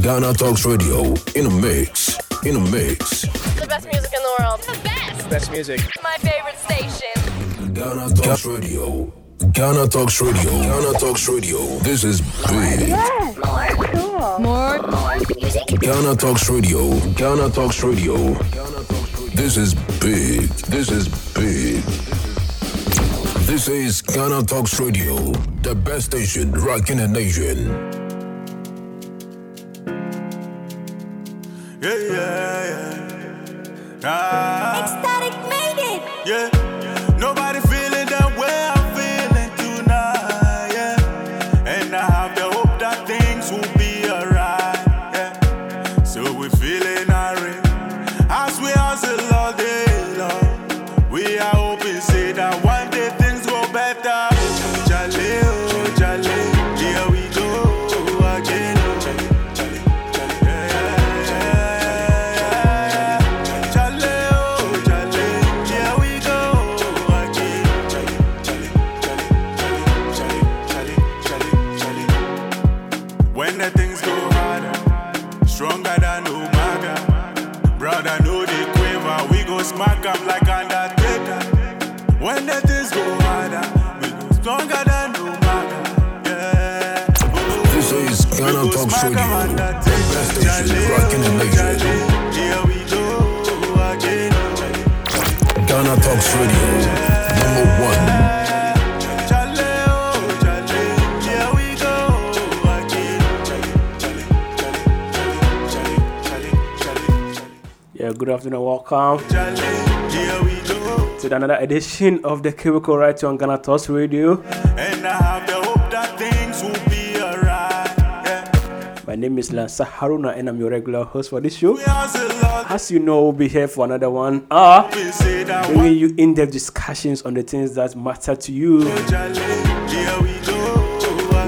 Ghana Talks Radio in a mix. In a mix. The best music in the world. The best. Best music. My favorite station. Ghana Talks Radio. Ghana Talks Radio. Ghana Talks Radio. This is big. Yes. More. Music. Ghana Talks Radio. Ghana Talks Radio. Ghana talks radio. This is big. This is big. This is Ghana Talks Radio, the best station rocking the nation. Yeah, yeah, yeah. Ah, Ecstatic made it. yeah. Yeah, good afternoon welcome. To another edition of the Cubicle Right on Ghana Talks Radio. My name is Lansa Haruna and I'm your regular host for this show. As you know, we'll be here for another one bringing you in-depth discussions on the things that matter to you. We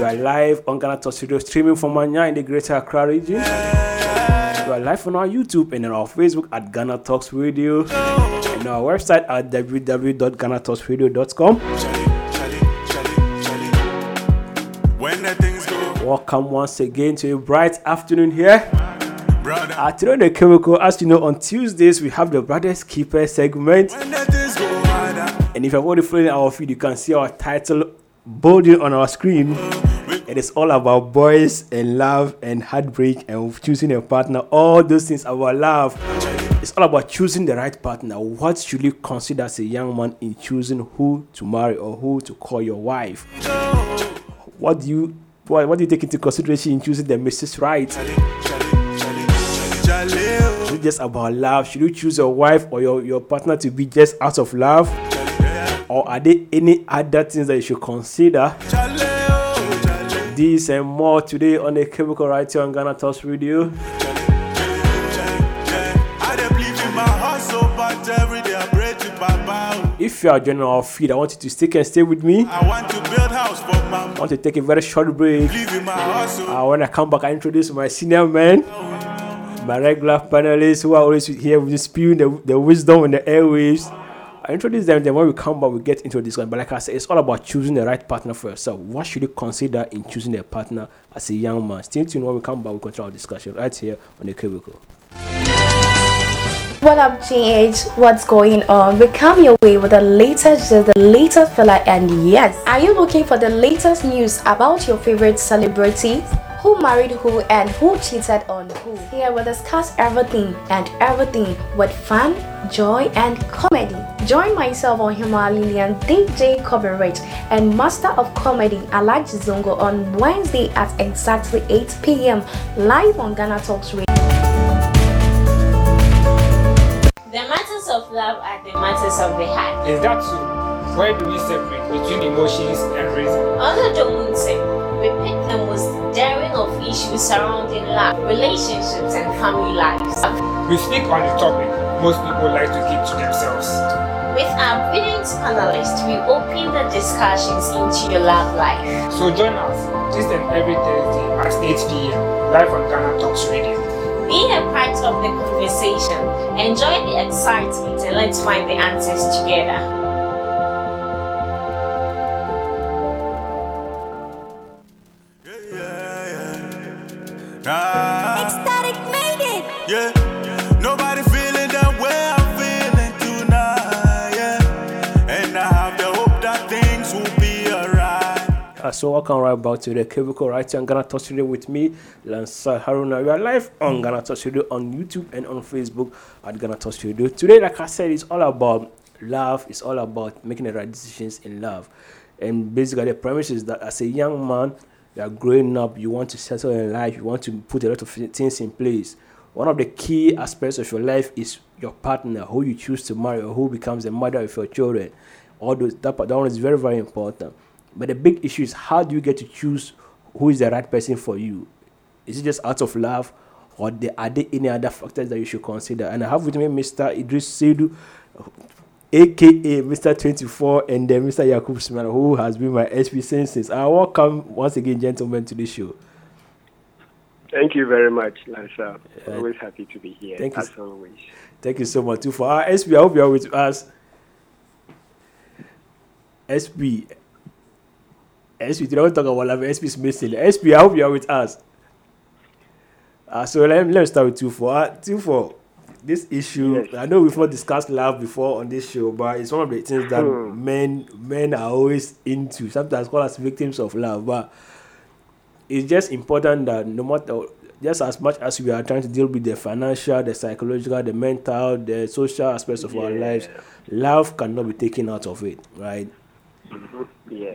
are live on Ghana Talks Radio, streaming from Manya in the Greater Accra region. We are live on our YouTube and on our Facebook at Ghana Talks Radio, and our website at www.ghanatalksradio.com. Welcome once again to a bright afternoon here. brother. At Today on the Cubicle, as you know, on Tuesdays we have the Brothers Keeper segment. When the things go harder, And if you're already following our feed, you can see our title bolding on our screen. Uh, it is all about boys and love and heartbreak and choosing a partner. All those things about love. It's all about choosing the right partner. What should you consider as a young man in choosing who to marry or who to call your wife? What do you what, what do you take into consideration in choosing the Mrs. Right? Jale, Is it just about love? Should you choose your wife or your, your partner to be just out of love? Or are there any other things that you should consider? oh. These and more today on the Chemical Right here on Ghana Talks Radio. If you are joining our feed, I want you to stick and stay with me. I want to build house for mama. I want to take a very short break. Uh, when I come back, I introduce my senior men, my regular panelists who are always here with spewing the, the wisdom in the airwaves. I introduce them, then when we come back, we get into this one. But like I said, it's all about choosing the right partner for yourself. What should you consider in choosing a partner as a young man? Stay tuned when we come back, we continue our discussion right here on the Cubicle. What up, GH? What's going on? We come your way with the latest, the latest fella, and yes, are you looking for the latest news about your favorite celebrities? Who married who and who cheated on who? Here we'll discuss everything and everything with fun, joy, and comedy. Join myself on Himalayan DJ Coverage and Master of Comedy Alaji Zongo on Wednesday at exactly 8 p.m. live on Ghana Talks Radio. The matters of love are the matters of the heart. Is that so? Where do we separate between emotions and reason? Under the Munse, we pick the most daring of issues surrounding love, relationships, and family lives. We speak on the topic most people like to keep to themselves. With our brilliant panelists, we open the discussions into your love life. So join us this and every Thursday at 8 p.m. live on Ghana Talks Radio. Be a part of the conversation, enjoy the excitement, and let's find the answers together. Nah. Ecstatic ah. So welcome right back to the Cubicle right here on Ghana Talks Radio with me, Lansa Haruna. We are live on hmm. Ghana Talks Radio on YouTube and on Facebook at Ghana Talks Radio. Today, like I said, it's all about love. It's all about making the right decisions in love. And basically, the premise is that as a young man, you are growing up, you want to settle in life, you want to put a lot of things in place. One of the key aspects of your life is your partner, who you choose to marry, or who becomes the mother of your children. All those that, part- that one is very, very important. But the big issue is how do you get to choose who is the right person for you? Is it just out of love, or are there any other factors that you should consider? And I have with me Mr. Idris Seydou, aka Mr. 24, and then Mr. Yakub Smith, who has been my SP since. since. I welcome once again, gentlemen, to the show. Thank you very much, Lansa. Always happy to be here, Thank you. as always. Thank you so much too for our SP. I hope you are with us. SP. SP, you don't talk about love. SP is missing. SP, I hope you are with us. Uh, so let, let me start with two for uh, two for this issue. Yes. I know we've not discussed love before on this show, but it's one of the things that Hmm. men men are always into. Sometimes called as victims of love, but it's just important that no matter just as much as we are trying to deal with the financial, the psychological, the mental, the social aspects of our lives, love cannot be taken out of it, right? Yeah.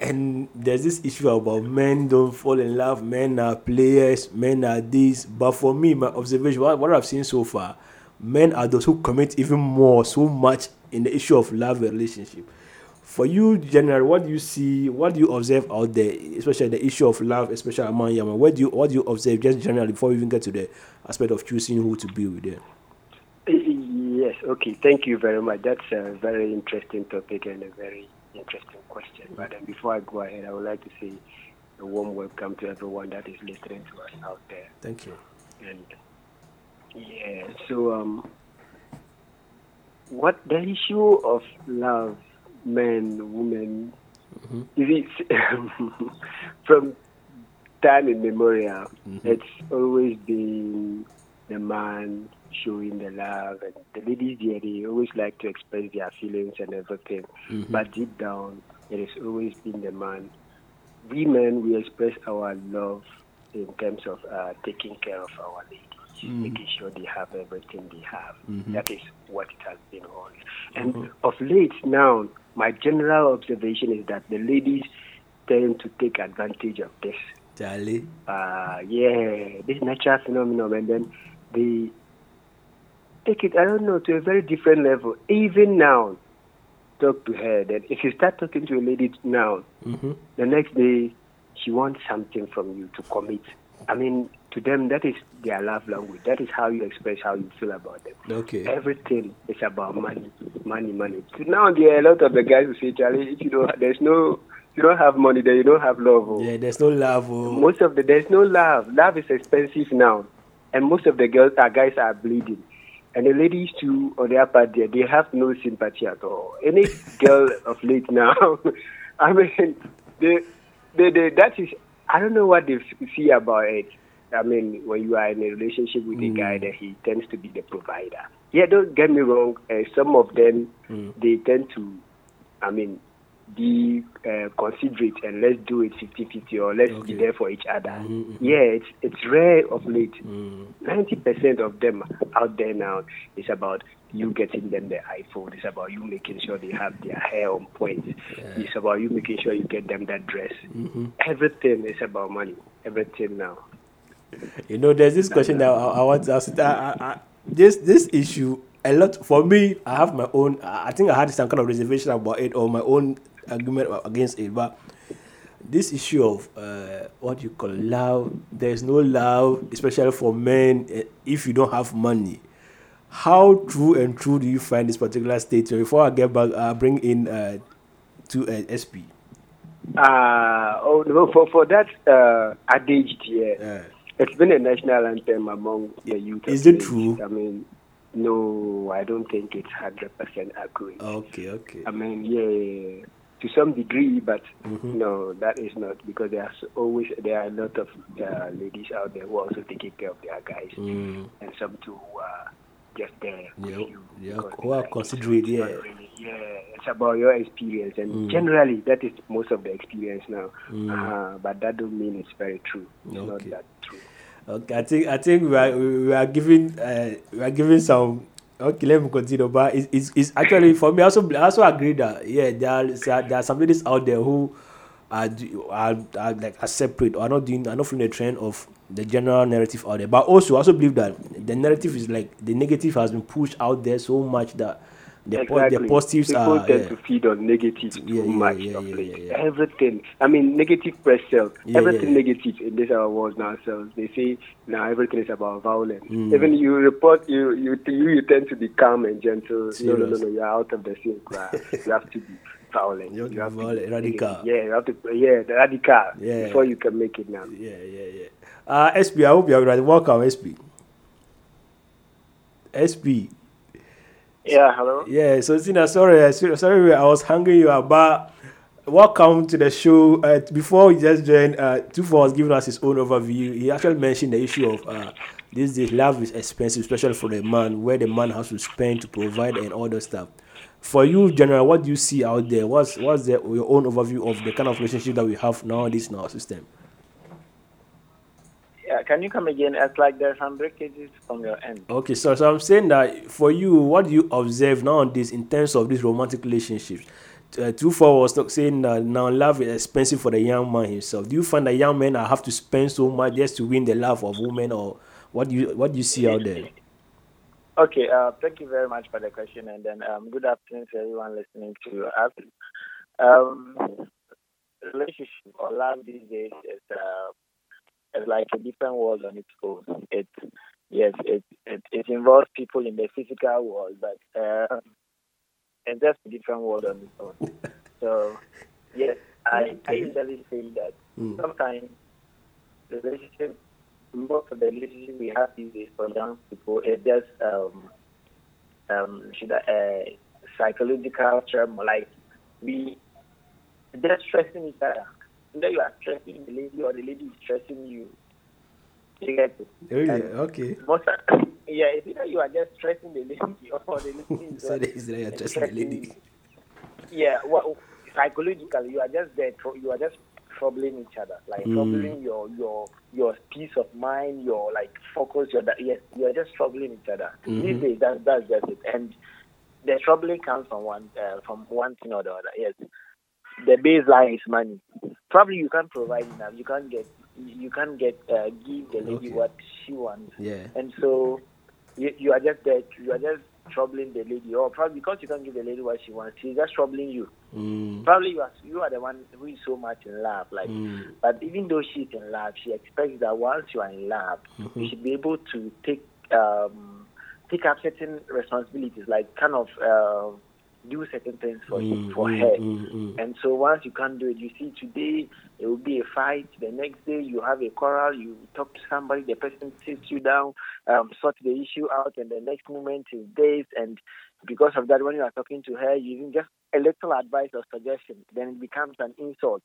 And there's this issue about men don't fall in love, men are players, men are this. But for me, my observation, what, what I've seen so far, men are those who commit even more, so much in the issue of love relationship. For you, generally, what do you see? What do you observe out there, especially the issue of love, especially among young men? What do you what do you observe just generally before we even get to the aspect of choosing who to be with them? Yes, okay. Thank you very much. That's a very interesting topic and a very interesting question. But uh, before I go ahead, I would like to say a warm welcome to everyone that is listening to us out there. Thank you. And yeah, so um, what the issue of love, men, women, is it from time immemorial? It's always been the man showing the love, and the ladies there they always like to express their feelings and everything. But deep down, it has always been the man. We men we express our love in terms of uh, taking care of our ladies, making sure they have everything they have. That is what it has been always. And of late now, my general observation is that the ladies tend to take advantage of this. Charlie. Uh, yeah, this natural phenomenon, and then they take it. I don't know to a very different level. Even now, talk to her. Then if you start talking to a lady now, Mm-hmm. the next day she wants something from you to commit. I mean, to them that is their love language. That is how you express how you feel about them. Okay. Everything is about money, money, money. Now there are a lot of the guys who say, Charlie, if you don't, there's no, you don't have money, then you don't have love. oh." Yeah, there's no love. Oh. Most of the there's no love. Love is expensive now, and most of the girls, uh, guys are bleeding, and the ladies too on their part there, they have no sympathy at all. Any girl of late now, I mean, they, they, they, that is, I don't know what they see about it. I mean, when you are in a relationship with a guy, that he tends to be the provider. Yeah, don't get me wrong. Uh, some of them, they tend to, I mean, be uh, considerate and let's do it 50-50 or let's Okay. be there for each other. Mm, mm, mm. Yeah, it's it's rare of late. Ninety percent of them out there now is about you getting them the iPhone. It's about you making sure they have their hair on point. It's about you making sure you get them that dress. Mm-hmm. Everything is about money. Everything now. You know, there's this question that I, I want to ask. I, I, I, this this issue, a lot for me. I have my own. I I think I had some kind of reservation about it or my own argument against it. But this issue of uh, what you call love, there's no love, especially for men. eh, If you don't have money, how true and true do you find this particular statement? Before I get back, uh, bring in uh, to uh, SP. Uh, oh no, for for that uh, adage here, Yeah. it's been a national anthem among the youth. Is it true? I mean, no, I don't think it's hundred percent accurate. Okay, okay. I mean, yeah, to some degree, but Mm-hmm. no, that is not because there are always there are a lot of uh, ladies out there who are also taking care of their guys, and some too who are just there. Mm. Yeah, yeah, who are considerate, yeah. really- yeah, it's about your experience, and Mm. generally that is most of the experience now. Uh-huh, but that don't mean it's very true. It's not Okay. that true. Okay, I think I think we are we are giving uh, we are giving some. Okay, let me continue. But it's, it's, it's actually for me. I also I also agree that yeah, there are there are some ladies out there who are are, are like are separate or are not doing are not following the trend of the general narrative out there. But also I also believe that the narrative is like the negative has been pushed out there so much that the po- the Exactly. positives People are tend yeah. to feed on negative too Yeah, yeah, much yeah, of late. yeah, yeah. Everything. I mean, negative press sells. Everything negative in this our world now sells. They say now everything is about violence. Mm. Even you report, you you you, you tend to be calm and gentle. No, no, no, no. You're out of the scene. you have to be violent. You have to be radical. Yeah, you have to. Yeah, the radical. Yeah. Before you can make it now. Yeah, yeah, yeah. Uh, SP, I hope you're right. Welcome, SP. SP. Yeah, hello. Yeah, so Tina, sorry, uh, sorry, I was hungry you about. Welcome to the show. Uh, before we just joined, uh, Tufa was giving us his own overview. He actually mentioned the issue of uh, this days love is expensive, especially for the man, where the man has to spend to provide and all that stuff. For you, General, what do you see out there? What's what's the, your own overview of the kind of relationship that we have nowadays in our system? Yeah, can you come again? It's like there's some breakages from your end. Okay, so, so I'm saying that for you, what do you observe nowadays in terms of these romantic relationships? Uh, two four was talk, saying that now love is expensive for the young man himself. Do you find that young men have to spend so much just to win the love of women, or what do you what do you see out there? Okay, uh, thank you very much for the question, and then um, good afternoon to everyone listening to us. Um, relationship or love these days is uh, is like a different world on its own. It yes, it it, it involves people in the physical world, but uh, it's just a different world on its own. So yes, I I usually feel that sometimes the relationship most of the relationship we have these days for young people is just um um should I, uh, psychological term like we just stressing each other. Either you are stressing the lady or the lady is stressing you. You get it? Really? And Okay. Most of, yeah, it's either you are just stressing the lady or the lady is So they say you're stressing the lady. you. Yeah, well, psychologically, you are just there. You are just troubling each other, like Mm. troubling your your your peace of mind, your like focus. Your yes, you are just troubling each other. These Mhm. days, that that's just it. And the troubling comes from one uh, from one thing or the other. Yes, the baseline is money. Probably you can't provide enough. You can't get you can't get uh, give the lady Okay. what she wants Yeah. and so you, you are just there, you are just troubling the lady, or probably because you can't give the lady what she wants, she's just troubling you. Mm. Probably you are you are the one who is so much in love, like. Mm. But even though she's in love, she expects that once you are in love, Mhm. you should be able to take um, take up certain responsibilities, like kind of uh, do certain things for Mm, for mm, her. mm, mm. And so once you can't do it, you see today it will be a fight. The next day you have a quarrel. You talk to somebody, the person sits you down, um, sort the issue out, and the next moment is this. And because of that, when you are talking to her, using just a little advice or suggestion, then it becomes an insult.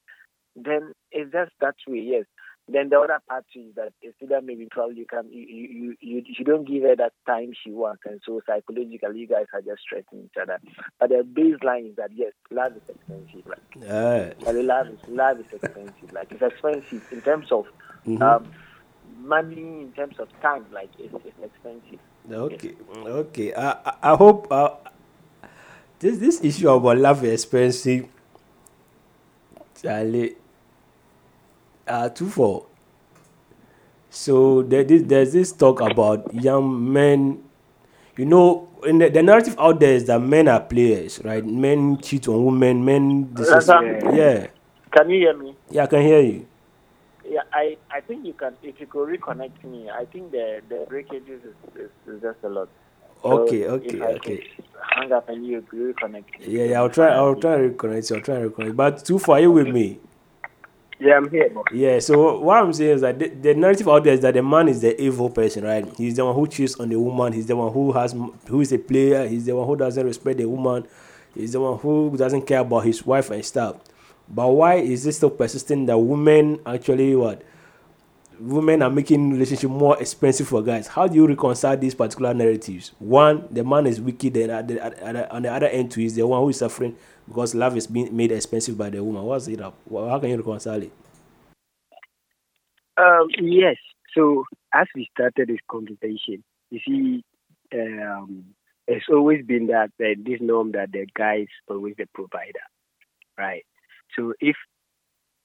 Then it's just that way, yes. Then the other part too is that it's either maybe probably you can you you, you you don't give her that time she wants, and so psychologically you guys are just stressing each other. But the baseline is that yes, love is expensive. Like, Ah. but love is love is expensive. Like it's expensive in terms of Mhm. um, money, in terms of time. Like it's, it's expensive. Okay, okay. I I, I hope uh, this this issue about love is expensive. Charlie, uh, two four. So there there's this talk about young men. You know, in the, the narrative out there is that men are players, right? Men cheat on women. Men, this is, Yeah. Can you hear me? yeah. I can hear you. Yeah, I, I think you can. If you could reconnect me, I think the the breakages is, is, is just a lot. So Okay, if okay, okay. Hang up and you reconnect. Yeah, yeah. I'll try. I'll try to reconnect. I'll try to reconnect. But two for are you with me? Yeah, I'm here. boss. Yeah, so what I'm saying is that the, the narrative out there is that the man is the evil person, right? He's the one who cheats on the woman. He's the one who has who is a player. He's the one who doesn't respect the woman. He's the one who doesn't care about his wife and stuff. But why is this still persistent that women actually what? Women are making relationship more expensive for guys. How do you reconcile these particular narratives? One, the man is wicked, and at the, at, at, on the other end, too, is the one who is suffering because love is being made expensive by the woman. What's it up? How can you reconcile it? Um, yes. So as we started this conversation, you see, um, it's always been that uh, this norm that the guy is always the provider, right? So if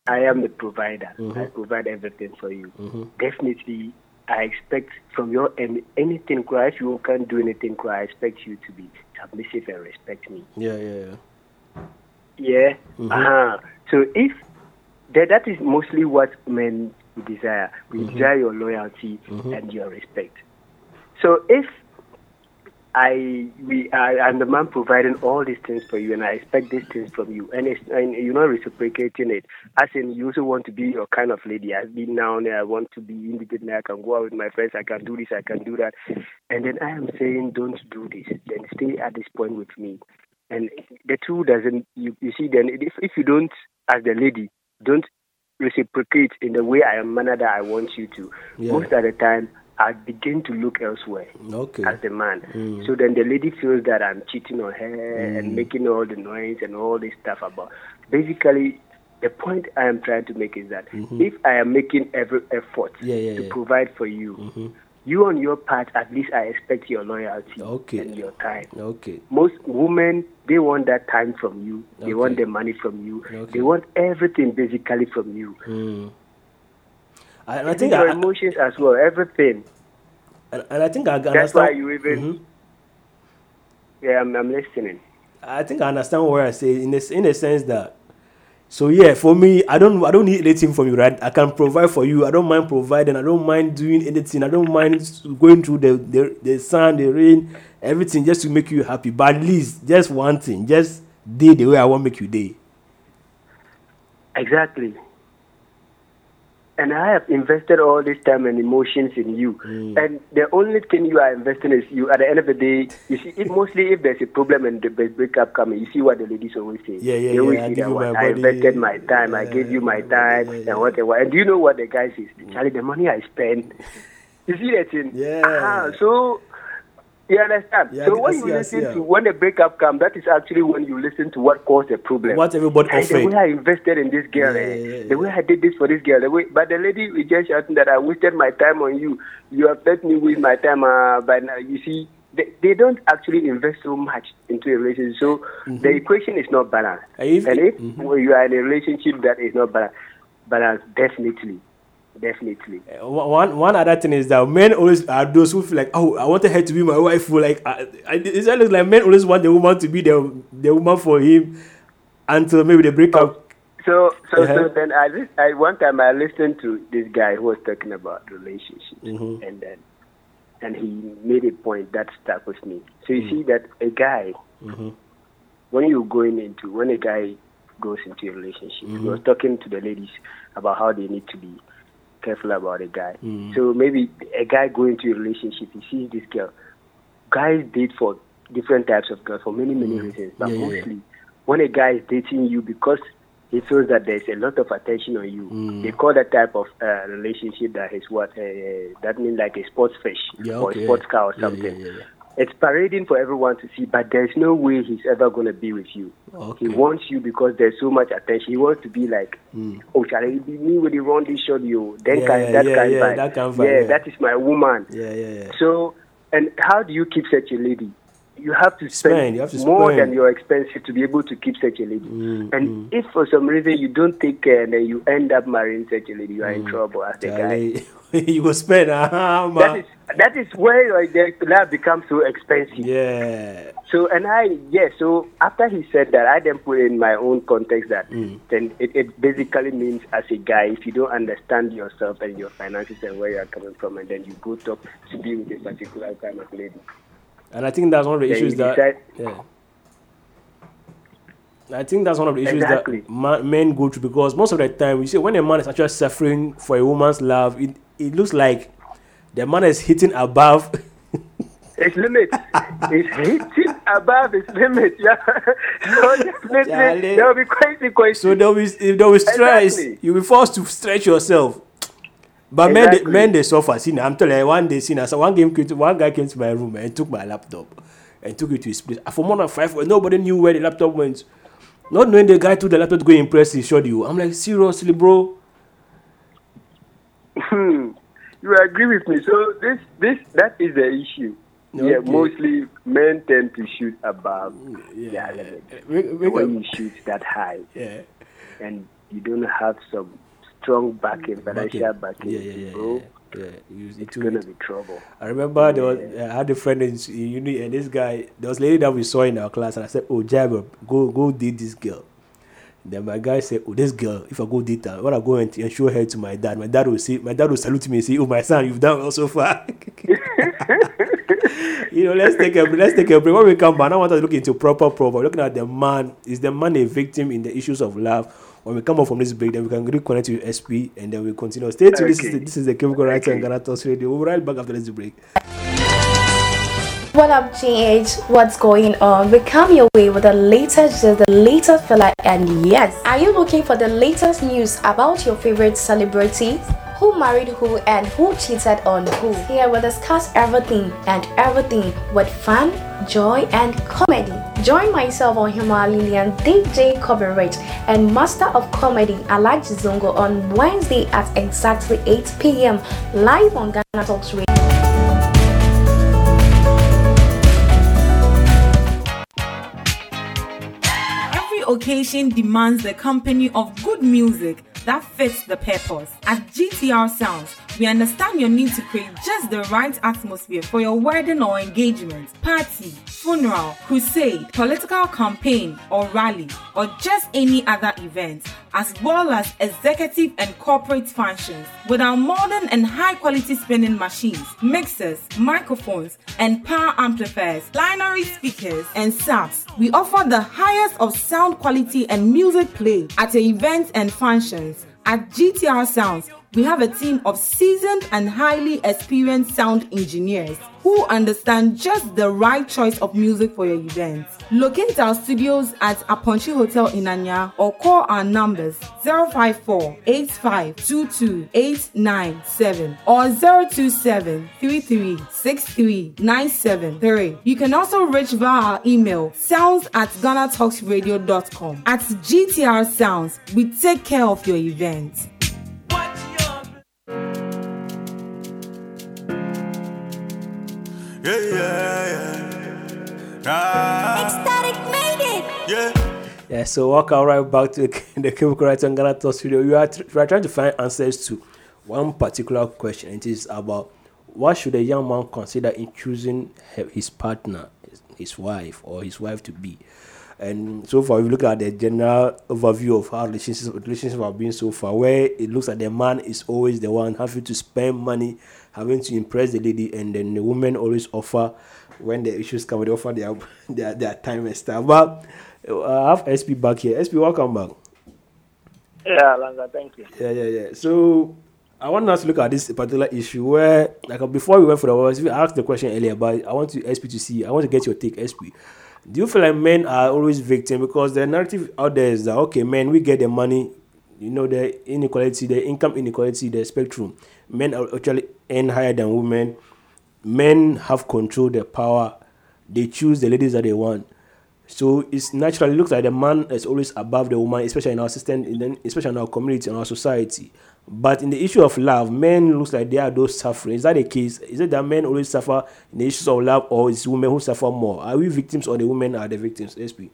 I am the provider, Mm-hmm. I provide everything for you. Definitely, I expect from your end anything. If you can't do anything, cry. I expect you to be submissive and respect me. Yeah, yeah, yeah. Yeah. Mhm. Uh-huh. So if that, that is mostly what men desire. We Mhm. desire your loyalty Mhm. and your respect. So if I we I, I'm the man providing all these things for you, and I expect these things from you, and it's, and you're not reciprocating it. As in, you also want to be your kind of lady. I've been now, and I want to be independent. I can go out with my friends. I can do this. I can do that. And then I am saying, don't do this. Then stay at this point with me. And the two doesn't. You, you see, then if if you don't, as the lady, don't reciprocate in the way I am manner that I want you to. Yeah. Most of the time, I begin to look elsewhere Okay. as the man. Mm. So then the lady feels that I'm cheating on her and Mm. making all the noise and all this stuff about. Basically, the point I am trying to make is that Mhm. if I am making every effort Yeah, yeah, to provide for you, Mhm. You on your part, at least I expect your loyalty Okay. and your time. Okay. Most women, they want that time from you. They Okay. want the money from you. Okay. They want everything basically from you. Mm. I, and I think your I, emotions as well, everything. and, and I think I can That's why you even. Mhm. Yeah, I'm, I'm listening. I think I understand what I say in the in the sense that. So yeah, for me, I don't I don't need anything from you, right? I can provide for you. I don't mind providing. I don't mind doing anything. I don't mind going through the the, the sun, the rain, everything just to make you happy. But at least just one thing, just day the way I want make you day. Exactly. And I have invested all this time and emotions in you. Mm. And the only thing you are investing is you. At the end of the day, you see, it mostly if there's a problem and the break- breakup coming, you see what the ladies always say. Yeah, yeah, they always yeah, I say give that you what, my I invested my time, I gave you my time, and what and what. And do you know what the guy says? Charlie, the money I spend. You see that thing? Yeah. Ah, so you understand? Yeah, so when you listen yeah. to when the breakup comes, that is actually when you listen to what caused the problem. What everybody Hey, the offered. way I invested in this girl, Yeah, eh, the way I did this for this girl, the way, but the lady is just shouting that I wasted my time on you. You have let me waste my time, uh, but now you see, they, they don't actually invest so much into a relationship. So the equation is not balanced. And if- and if Mhm. when you are in a relationship that is not balanced, balanced definitely, definitely. Uh, One one other thing is that men always are those who feel like, oh, I wanted her to be my wife. For like, I, I, it's always like men always want the woman to be the the woman for him until maybe they break up. So, so, Uh-huh. so then I, I one time I listened to this guy who was talking about relationships, Mhm. and then and he made a point that stuck with me. So you Mm. see that a guy, Mhm. when you're going into when a guy goes into a relationship, he was talking to the ladies about how they need to be careful about a guy. Mm. So maybe a guy going into a relationship, he sees this girl. Guys date for different types of girls for many many reasons, but Yeah, yeah, yeah. mostly when a guy is dating you because he feels that there's a lot of attention on you. Mm. They call that type of uh, relationship that is what uh, that means like a sports fish Yeah, or a sports car or something. It's parading for everyone to see, but there's no way he's ever gonna be with you. Okay. He wants you because there's so much attention. He wants to be like, Mm. oh, shall it be me with the run this shot you? Then Yeah, can that yeah, kind yeah, that kind vibe, yeah, yeah. that is my woman. Yeah, yeah, yeah. So, and how do you keep such a lady? You have to spend, Spend, have to more spend. than your expenses to be able to keep such a lady. Mm, and if for some reason you don't take care and then you end up marrying such a lady, you are in trouble as the guy. You go spend, ah, That is that is where like, the love becomes so expensive. Yeah. So and I yeah, so after he said that, I then put in my own context that Mm. then it, it basically means as a guy, if you don't understand yourself and your finances and where you are coming from, and then you go talk to be with a particular kind of lady. And I think that's one of the Then issues that decide- yeah. I think that's one of the issues Exactly. that ma- men go through because most of the time we see when a man is actually suffering for a woman's love, it, it looks like the man is hitting above. It's limit. it's hitting above his limit. Yeah. so definitely there will be consequences. So there will if there will stress, Exactly. you'll be forced to stretch yourself. But men, they, men they suffer. See, now, I'm telling you, one day, see, now, so one game one guy came to my room and took my laptop and took it to his place. For more than five, nobody knew where the laptop went. Not knowing the guy took the laptop to go impress his showed you. I'm like, seriously, bro. Hmm. you agree with me. So this this that is the issue. Yeah, Okay. mostly men tend to shoot above Yeah. their limit. When you shoot that high Yeah. and you don't have some strong backing, financial backing, Yeah, yeah, yeah, bro, yeah. yeah. You- it's it- gonna it- be trouble. I remember there was I had a friend in uni and this guy there was a lady that we saw in our class and I said, Oh Jabber, go go date this girl. Then my guy said, Oh, this girl, if I go date her, when I go and, and show her to my dad, my dad will say, my dad will salute me and say, Oh my son, you've done well so far. you know, let's take a let's take a break. When we come back, I want to look into proper proper. Looking at the man, is the man a victim in the issues of love? When we come up from this break, then we can reconnect to SP and then we continue. Stay tuned. This is the, this is the Cubicle writer and Ghana Talks Radio. We'll be right back after this break. What up, GH? What's going on? We come your way with the latest, the latest fella, and yes, are you looking for the latest news about your favorite celebrities? Who married who and who cheated on who? Here we'll discuss everything and everything with fun, joy, and comedy. Join myself on Himalayan DJ Coverage and Master of Comedy Alaji Zongo on Wednesday at exactly 8 p.m. live on Ghana Talks Radio. Every occasion demands the company of good music that fits the purpose. At GTR Sounds, we understand your need to create just the right atmosphere for your wedding or engagement, party, funeral, crusade, political campaign or rally, or just any other event, as well as executive and corporate functions. With our modern and high quality spinning machines, mixers, microphones, and power amplifiers, binary speakers, and subs, we offer the highest of sound quality and music play at events and functions. At GTR Sounds, we have a team of seasoned and highly experienced sound engineers who understand just the right choice of music for your event. Locate our studios at Aponchi Hotel in Anya or call our numbers 054 8522 897 or 027 3363 973. You can also reach via our email sounds at ghanatalksradio.com. At GTR Sounds, we take care of your event. Yeah, yeah, yeah. Ah, Ecstatic made it. yeah. Yeah, so welcome right back to the, the Cubicle Writer and Ghana Talks Radio. We are, tr- we are trying to find answers to one particular question. It is about what should a young man consider in choosing he- his partner, his, his wife, or his wife to be. And so far, we look at the general overview of how relationships relationships have been so far, where it looks like the man is always the one having to spend money, having to impress the lady, and then the woman always offer when the issues come, they offer their their, their time and stuff. But uh, I have SP back here. SP, welcome back. Yeah, Alonso, thank you. Yeah, yeah, yeah. So I want us to look at this particular issue where, like, before we went for the words, we asked the question earlier, but I want to SP to see. I want to get your take, SP. Do you feel like men are always victim because the narrative out there is that okay, men we get the money, you know, the inequality, the income inequality, the spectrum. Men are actually earn higher than women. Men have control, the power. They choose the ladies that they want. So it's naturally looks like the man is always above the woman, especially in our system, in especially in our community, in our society. But in the issue of love, men looks like they are those suffering. Is that the case? Is it that men always suffer in the issues of love, or is women who suffer more? Are we victims, or the women are the victims? SP.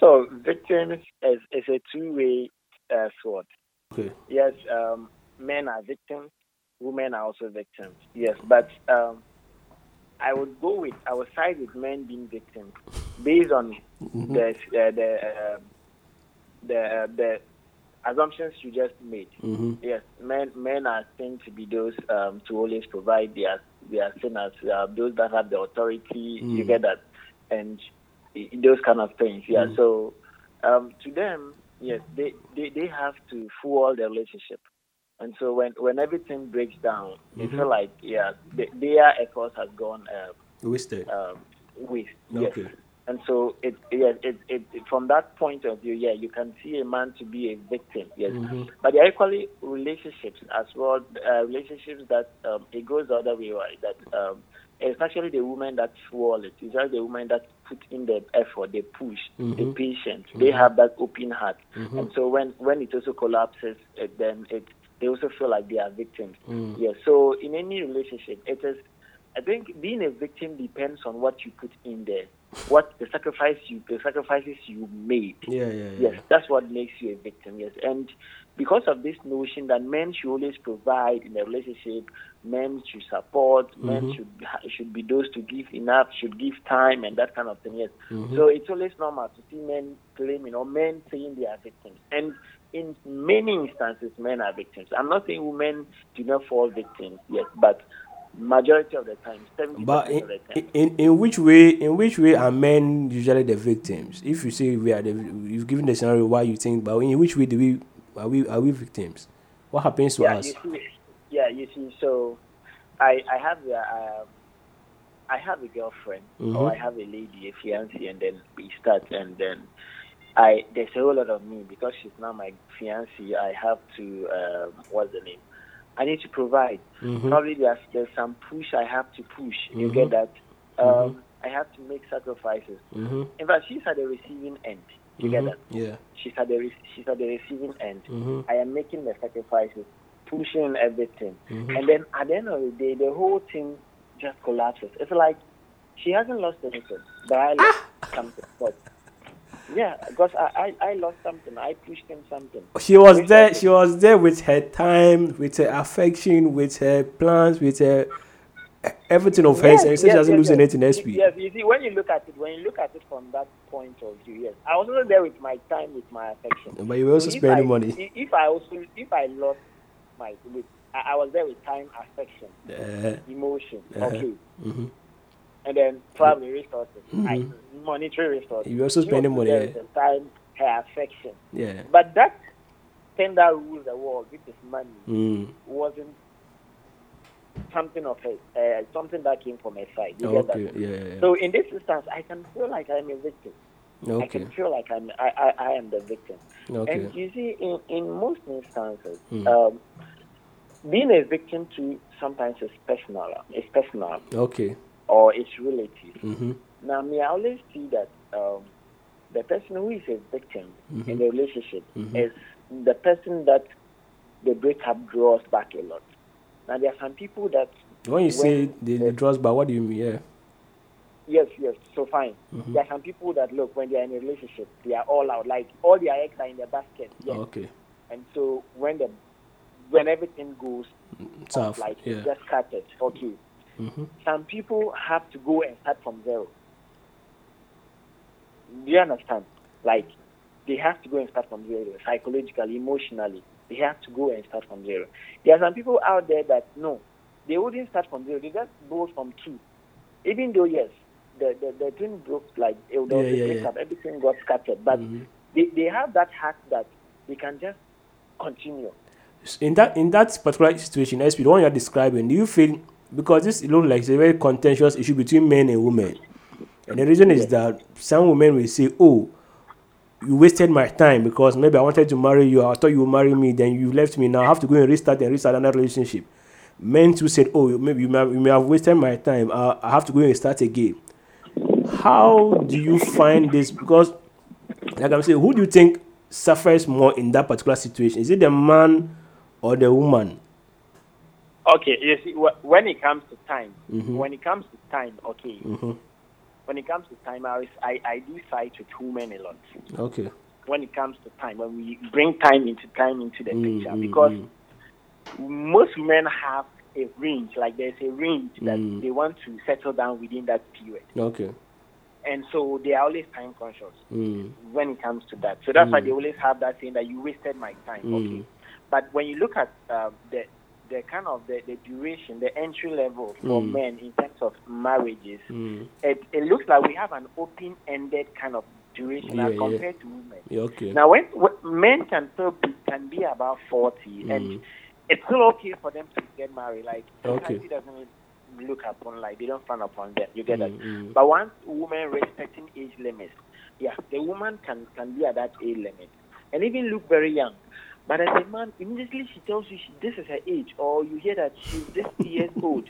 So victims is, is a two-way uh, sword. Okay. Yes, um, men are victims, women are also victims. Yes, but um, I would go with, I would side with men being victims based on Mhm. the uh, the uh, the uh, the assumptions you just made. Mhm. Yes, men men are seen to be those um, to always provide their their sinners, uh, those that have the authority. You Mm. get that, and those kind of things. Yeah. Mm. So um, to them, yes, they, they they have to fuel the relationship. And so when, when everything breaks down, you Mhm. feel like yeah, they, their efforts has gone uh, Wasted. um, waist. Yes. And so it, yeah, it, it, it, from that point of view, yeah, you can see a man to be a victim, yes. Mhm. But there are equally relationships as well, uh, relationships that um, it goes the other way, right? That um, it's actually the woman that swallow it. It's actually the woman that put in the effort, they push, the Mhm. patience. They Mhm. have that open heart, Mhm. and so when when it also collapses, it, then it they also feel like they are victims. Mm. Yes. So in any relationship, it is. I think being a victim depends on what you put in there, what the sacrifice you, the sacrifices you made. Yeah, yeah, yeah. Yes, that's what makes you a victim. Yes, and because of this notion that men should always provide in a relationship, men should support, men Mhm. should should be those to give enough, should give time, and that kind of thing. Yes, Mhm. so it's always normal to see men claiming or men saying they are victims, and in many instances, men are victims. I'm not saying women do not fall victims, yes, but majority of the time, seventy But percent in, of the time. in in which way in which way are men usually the victims? If you say we are the you've given the scenario why you think, but in which way do we are we are we victims? What happens to yeah, us? You see, yeah, you see, so I I have a, um, I have a girlfriend Mhm. or I have a lady, a fiance, and then we start, and then I there's a whole lot of me because she's now my fiance. I have to um, what's the name? I need to provide. Mhm. Probably there's there's some push I have to push. You Mhm. get that? Um, Mhm. I have to make sacrifices. hmm In fact, she's at the receiving end. You get that? Yeah. She's at the re- she's at the receiving end. I am making the sacrifices, pushing everything, and then at the end of the day, the whole thing just collapses. It's like she hasn't lost anything, but I lost something. But yeah, because I, I, I lost something. I pushed in something. She was there. I- She was there with her time, with her affection, with her plans, with her everything of hers. And she doesn't lose anything. SP. Yes, you see, when you look at it, when you look at it from that point of view, yes, I was also there with my time, with my affection. But you were also So spending I- money. If I also, if I lost my, with, I, I was there with time, affection, Uh, emotion, uh-huh. okay, mhm. And then probably resources, I, Mhm. monetary resources. You also spending money, yeah. time, her affection. Yeah. But that thing that rules the world, which is money, Mm. wasn't something of her, uh, something that came from her side. You get Okay. that? Yeah. yeah, yeah. So in this instance, I can feel like I'm a victim. Okay. I can feel like I'm I, I, I am the victim. Okay. And you see, in, in most instances, Hmm. um, being a victim to sometimes is personal, it's personal Okay. Or it's relative. Mm-hmm. Now, me, I always see that um, the person who is a victim in Mhm. the relationship Mhm. is the person that the breakup draws back a lot. Now, there are some people that When you say when the, the draws back, what do you mean? Yeah. Yes, yes. So fine. Mhm. There are some people that look when they are in a relationship, they are all out. Like all their eggs are in the basket. Yes. Okay. And so when the when everything goes Tough. off, like Yeah. just cut it. Okay. Mm-hmm. Some people have to go and start from zero. Do you understand? Like they have to go and start from zero, psychologically, emotionally. They have to go and start from zero. There are some people out there that no, they wouldn't start from zero. They just go from two. Even though yes, the the, the thing broke like it was Yeah, yeah, yeah. breakup, everything got scattered. But they, they have that heart that they can just continue. in that in that particular situation, SP, the one you're describing, do you feel because this looks like it's a very contentious issue between men and women, and the reason is that some women will say, "Oh, you wasted my time because maybe I wanted to marry you, I thought you would marry me, then you left me. Now I have to go and restart and restart another relationship." Men too said, "Oh, maybe you may, you may have wasted my time. I, I have to go and start again." How do you find this? Because, like I'm saying, who do you think suffers more in that particular situation? Is it the man or the woman? Okay, you see, wh- when it comes to time, Mhm. when it comes to time, okay, hmm when it comes to time, I, I, I do fight with women a lot. Okay. When it comes to time, when we bring time into time into the Mm, picture, mm, because mm. most women have a range, like there's a range that Mm. they want to settle down within that period, Okay. and so they are always time conscious when it comes to that. So that's why they always have that saying that you wasted my time. Okay, but when you look at um, the the kind of the, the duration, the entry level for Mm. men in terms of marriages, Mm. it, it looks like we have an open-ended kind of duration Yeah, as yeah. compared to women. Yeah, okay. Now, when, when men can still be, can be about forty, Mm. and it's still okay for them to get married. Like Okay. society doesn't look upon like they don't frown upon them. You get Mm, that? mm. But once women respecting age limits, yeah, the woman can can be at that age limit and even look very young. But as a man, immediately she tells you she, this is her age, or you hear that she's this years old,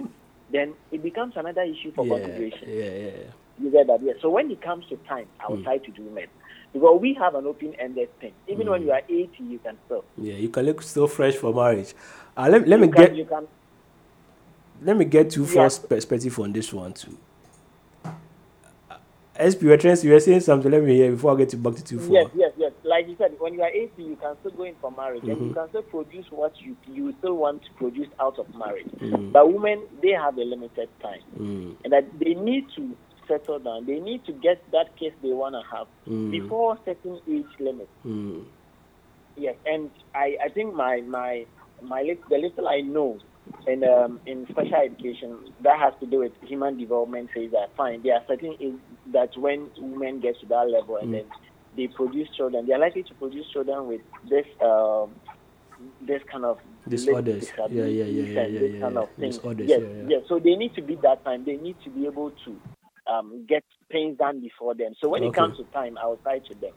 then it becomes another issue for Yeah, consideration. yeah, yeah. You get that? Yes. So when it comes to time, I will Mm. try to do men. Because we have an open-ended thing. Even when Mm. you are 80, you can still. Yeah, you can look still fresh for marriage. Uh, let, let you me can, get You can. let me get two Yeah. first perspective on this one too. SP, you were, you saying something. Let me hear before I get to back to two four. Yes, yes, yes. Like you said, when you are 80, you can still go in for marriage, and you Mhm. can still produce what you you still want to produce out of marriage. Mm. But women, they have a limited time, Mm. and that they need to settle down. They need to get that case they want to have Mm. before certain age limit. Mm. Yes, and I, I think my my my lit- the little I know in um, in special education that has to do with human development says that fine there are certain age that when women get to that level and Mm. then they produce children they are likely to produce children with this um, this kind of Disorders. disabilities Yeah, yeah, yeah, and yeah, this yeah, kind yeah. of thing. Disorders, Yes, yeah, yeah. yes. So they need to be that time. They need to be able to um, get things done before them. So when it comes to time, I will try to them.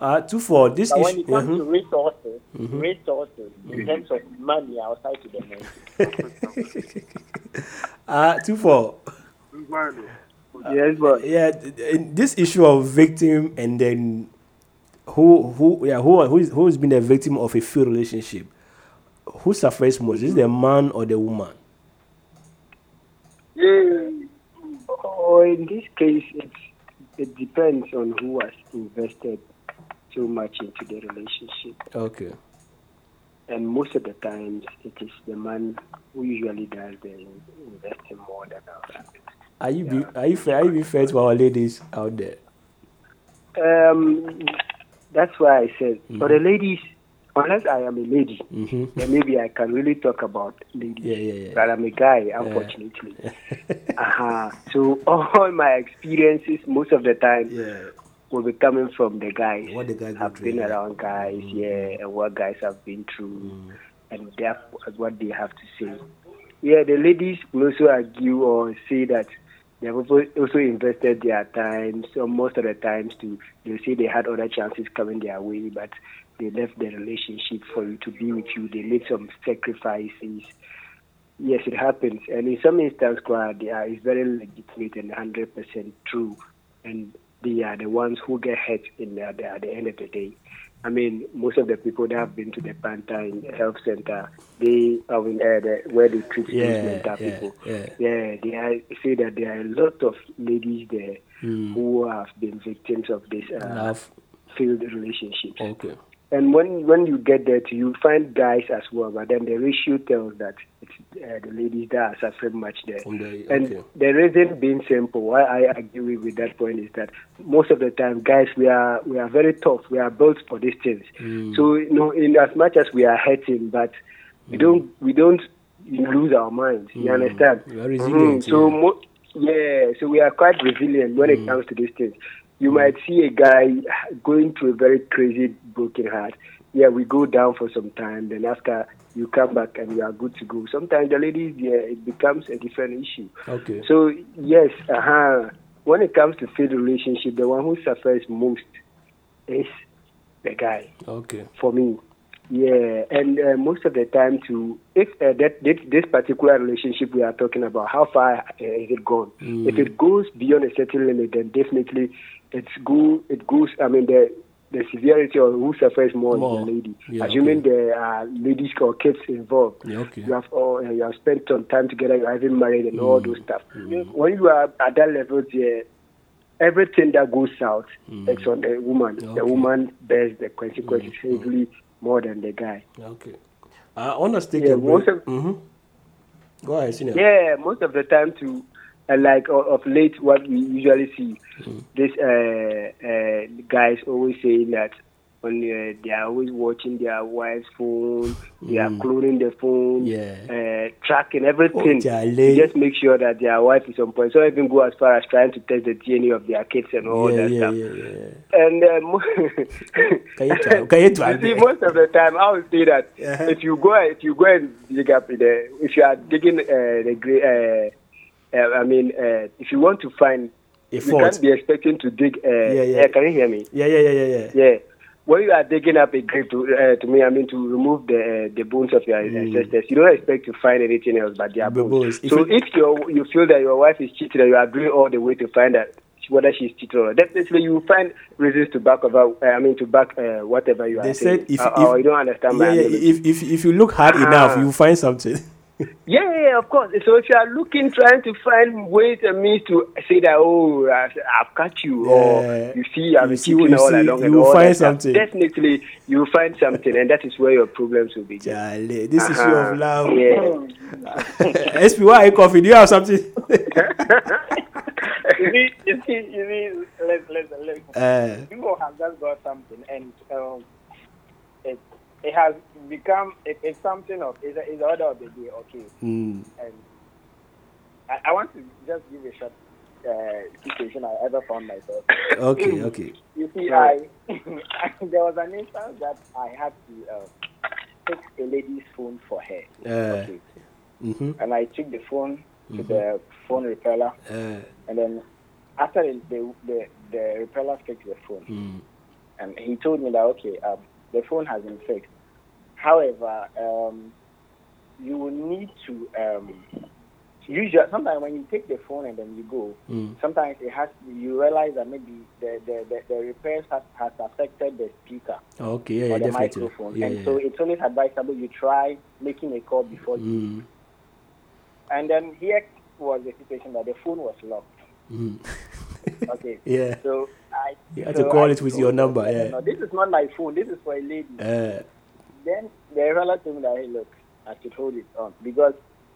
Uh, two four. This But is when it comes mhm. to resources, Mhm. resources in Mhm. terms of money, I'll side to them. uh, two four. Yes, but yeah, th- th- this issue of victim and then who who yeah who who is who's been a victim of a failed relationship, who suffers most? Is it the man or the woman? Oh, in this case, it's, it depends on who has invested so much into the relationship. Okay. And most of the times, it is the man who usually does the investing more than us. Are you be, are you fair? Are you fair to our ladies out there? Um, that's why I said for the ladies, unless I am a lady, Mm-hmm. then maybe I can really talk about ladies. Yeah, yeah, yeah. But I'm a guy, unfortunately. uh-huh. So all my experiences, most of the time, Yeah. will be coming from the guys. What the guys have been yeah. around guys, Mm. yeah, and what guys have been through, Mm. and what they have to say. Yeah, the ladies will also argue or say that they have also also invested their time. So most of the times, to they say they had other chances coming their way, but they left the relationship for you to be with you. They made some sacrifices. Yes, it happens, and in some instances, they are it's very legitimate and hundred percent true, and they are the ones who get hurt in the, the, at the end of the day. I mean, most of the people that have been to the Pantang Health Center, they, I mean, uh, the, where they treat Yeah, mental yeah, people, yeah. yeah, they are, say that there are a lot of ladies there Mm. who have been victims of this uh, failed relationships. Okay. And when when you get there, too, you find guys as well, but then the ratio tells that it's uh, the ladies that are suffering much there. And the reason being simple, why I agree with that point is that most of the time, guys, we are we are very tough. We are built for these things. Mm. So you know, in as much as we are hurting, but we don't we don't lose our minds. You Mm. understand? We are resilient, Mhm. So yeah. mo- yeah, so we are quite resilient when it comes to these things. You might see a guy going through a very crazy broken heart. Yeah, we go down for some time, then after you come back and you are good to go. Sometimes the ladies, yeah, it becomes a different issue. Okay. So yes, uh-huh. when it comes to failed relationship, the one who suffers most is the guy Okay. for me. Yeah, and uh, most of the time, too, if uh, that this, this particular relationship we are talking about, how far uh, is it gone? Mm. If it goes beyond a certain limit, then definitely it's go. It goes. I mean, the the severity of who suffers more, More. is the lady. Yeah, Assuming there are ladies or kids involved. Yeah, okay. You have all, you have spent some time together. You even married and all Mm. those stuff. When you are at that level, yeah, everything that goes south, Mm. it's on the woman. Okay. The woman bears the consequences heavily more than the guy. Okay. I want to take Yeah, a break. most of- Mhm. Go ahead, senior. Yeah, most of the time too. Uh, like uh, of late, what we usually see, this uh, uh, guys always saying that uh, they are always watching their wife's phone, they are Mm. cloning the phone, Yeah. uh, tracking everything. Oh, just make sure that their wife is on point. So even go as far as trying to test the DNA of their kids and all yeah, that yeah, stuff. And mo- Can you try? Can you try? you see, most of the time, I would say that Uh-huh. if you go if you go and dig up the if you are digging uh, the gra- uh, uh, I mean, uh, if you want to find, A you can't be expecting to dig. Uh, Yeah, yeah. uh, can you hear me? Yeah, yeah, yeah, yeah, yeah. Yeah. When you are digging up a grave to, uh, to me, I mean, to remove the uh, the bones of your ancestors, you don't expect to find anything else but their Mm. The bones. bones. If So if you you feel that your wife is cheating and you are going all the way to find out whether she's cheating or not, definitely you will find reasons to back over. Uh, I mean, to back uh, whatever you are They saying. said if, or, if or you don't understand my yeah, yeah, if, if if you look hard enough, Ah. you will find something. Yeah, yeah, yeah, of course. So if you are looking, trying to find ways and means to say that, oh, I- I've got you, Yeah. or you see, I've You been see- cheating you all see- along, you and will all find that something. Definitely, you will find something, and that is where your problems will begin. Jale, this is Uh-huh. your of love. Yeah. SP, why are you coughing? Do you have something? you see, you see, you see, listen, listen, listen. Uh. People have just got something, and um, it it has become it, it's something of it's, a, it's the order of the day. Okay, Mm. and I, I want to just give a short uh, situation I ever found myself. Okay, okay. You see, I there was an instance that I had to uh, take a lady's phone for her, Uh, mm-hmm. and I took the phone to Mhm. the phone repeller. Uh, And then after the the, the, the repeller fixed the phone, mm. and he told me that okay, um, the phone has been fixed. However, um, you will need to um, use your. Sometimes when you take the phone and then you go, Mm. sometimes it has. You realize that maybe the the, the, the repairs has, has affected the speaker Okay, yeah, or yeah, the definitely. microphone, Yeah, and yeah. so it's always advisable you try making a call before you. Mm. And then here was the situation that the phone was locked. Mm. Okay. Yeah. So I. You had so to call I it with your number, yeah. No, this is not my phone. This is for a lady. Uh, Then the revealer told me that hey, look, I should hold it on because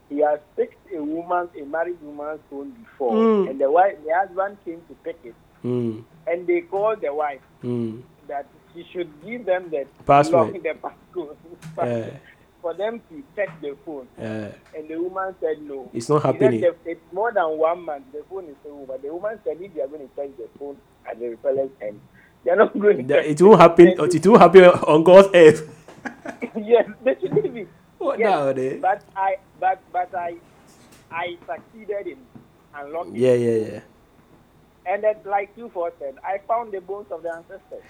he has fixed a woman's, a married woman's phone before, Mm. and the wife, the husband came to pick it, mm. and they called the wife Mm. that she should give them the Password. the passcode Uh, for them to check the phone. uh, And the woman said no. It's not said happening. the- It's more than one month. The phone is but the woman said if they are going to check the phone at the repeller's end, they are not going to. it won't happen. It won't happen on God's earth. yes, they should leave it. What yes, now, eh? But I, but but I, I succeeded in unlocking. Yeah, yeah, yeah. And then, like you four said, I found the bones of the ancestors.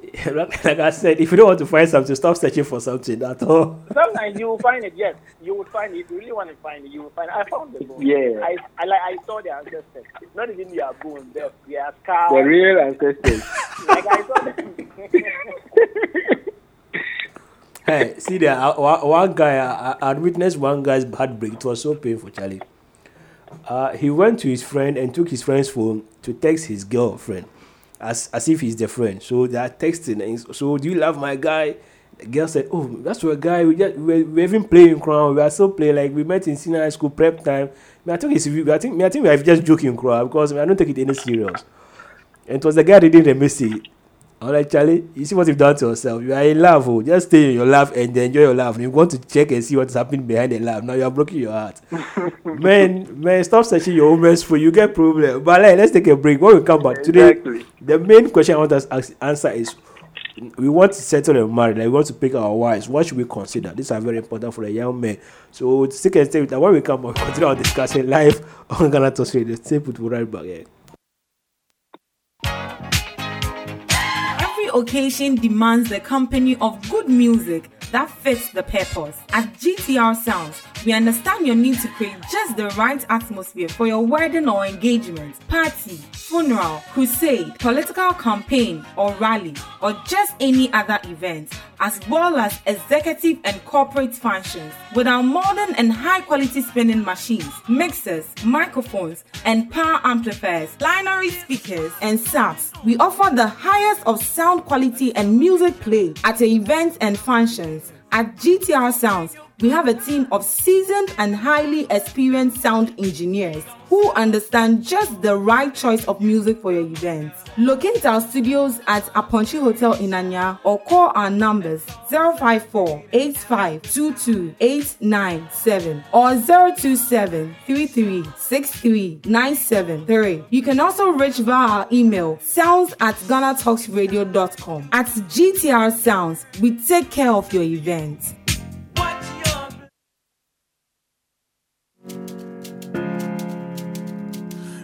like, like I said, if you don't want to find something, stop searching for something at all. Sometimes you will find it. Yes, you will find it. If you really want to find it, you will find it. I found the bones. Yeah. I, I like I saw the ancestors. Not even their bones. Their, their scars. The real ancestors. like I saw them. Hey, see there, uh, one guy, I, I witnessed one guy's heartbreak. It was so painful, Charlie. Uh, he went to his friend and took his friend's phone to text his girlfriend, as as if he's the friend. So they are texting. And so do you love my guy? The girl said, "Oh, that's your guy. We just we we even playing crown. We are still playing like we met in senior high school prep time. Me, I think it's I think I think we are just joking crown because I don't take it any serious. And it was the guy reading the message. I'm like, Charlie, you see what you've done to yourself. You are in love, oh. Just stay in your laugh and enjoy your laugh. You want to check and see what's happening behind the laugh. Now you are broken your heart. man, man, stop searching your woman's for you get problem. But like, let's take a break. When we come back today, Exactly. the main question I want us to answer is we want to settle and marry, like we want to pick our wives. What should we consider? These are very important for a young man. So stick and stay with that. When we come back, we continue our discussion live on Ghana Toast Radio. Stay put, we'll right back. Yeah. Occasion demands the company of good music that fits the purpose. At GTR Sounds, we understand your need to create just the right atmosphere for your wedding or engagement, party, funeral, crusade, political campaign or rally, or just any other event, as well as executive and corporate functions. With our modern and high quality spinning machines, mixers, microphones, and power amplifiers, binary speakers, and subs, we offer the highest of sound quality and music play at events and functions. At GTR Sounds, we have a team of seasoned and highly experienced sound engineers who understand just the right choice of music for your event. Locate our studios at Aponchi Hotel in Anya or call our numbers 054 8522 897 or 027 33 You can also reach via our email sounds at ghanatalksradio.com. At GTR Sounds, we take care of your event.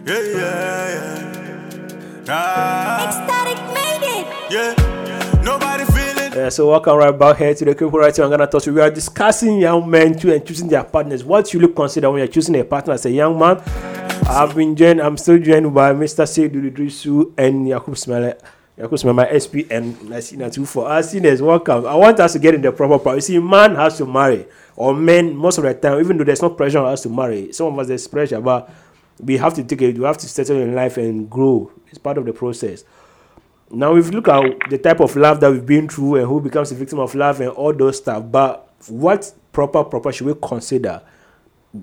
Yeah, yeah, yeah. Ah. Ecstatic made it. Yeah. Nobody feeling. Uh, so welcome right back here to the Critical Right here on Ghana Talks. We are discussing young men too and choosing their partners. What should you consider when you're choosing a partner as a young man? I've been joined, I'm still joined by Mr. Seydou Idrisu and Yakub Smele. Yakub Smele, my SP and Nasina too for us. Seniors, welcome. I want us to get in the proper part. You see, man has to marry, or men most of the time, even though there's no pressure on us to marry, some of us there's pressure, but we have to take it, we have to settle in life and grow. It's part of the process. Now, if you look at the type of love that we've been through and who becomes a victim of love and all those stuff, but what proper proper should we consider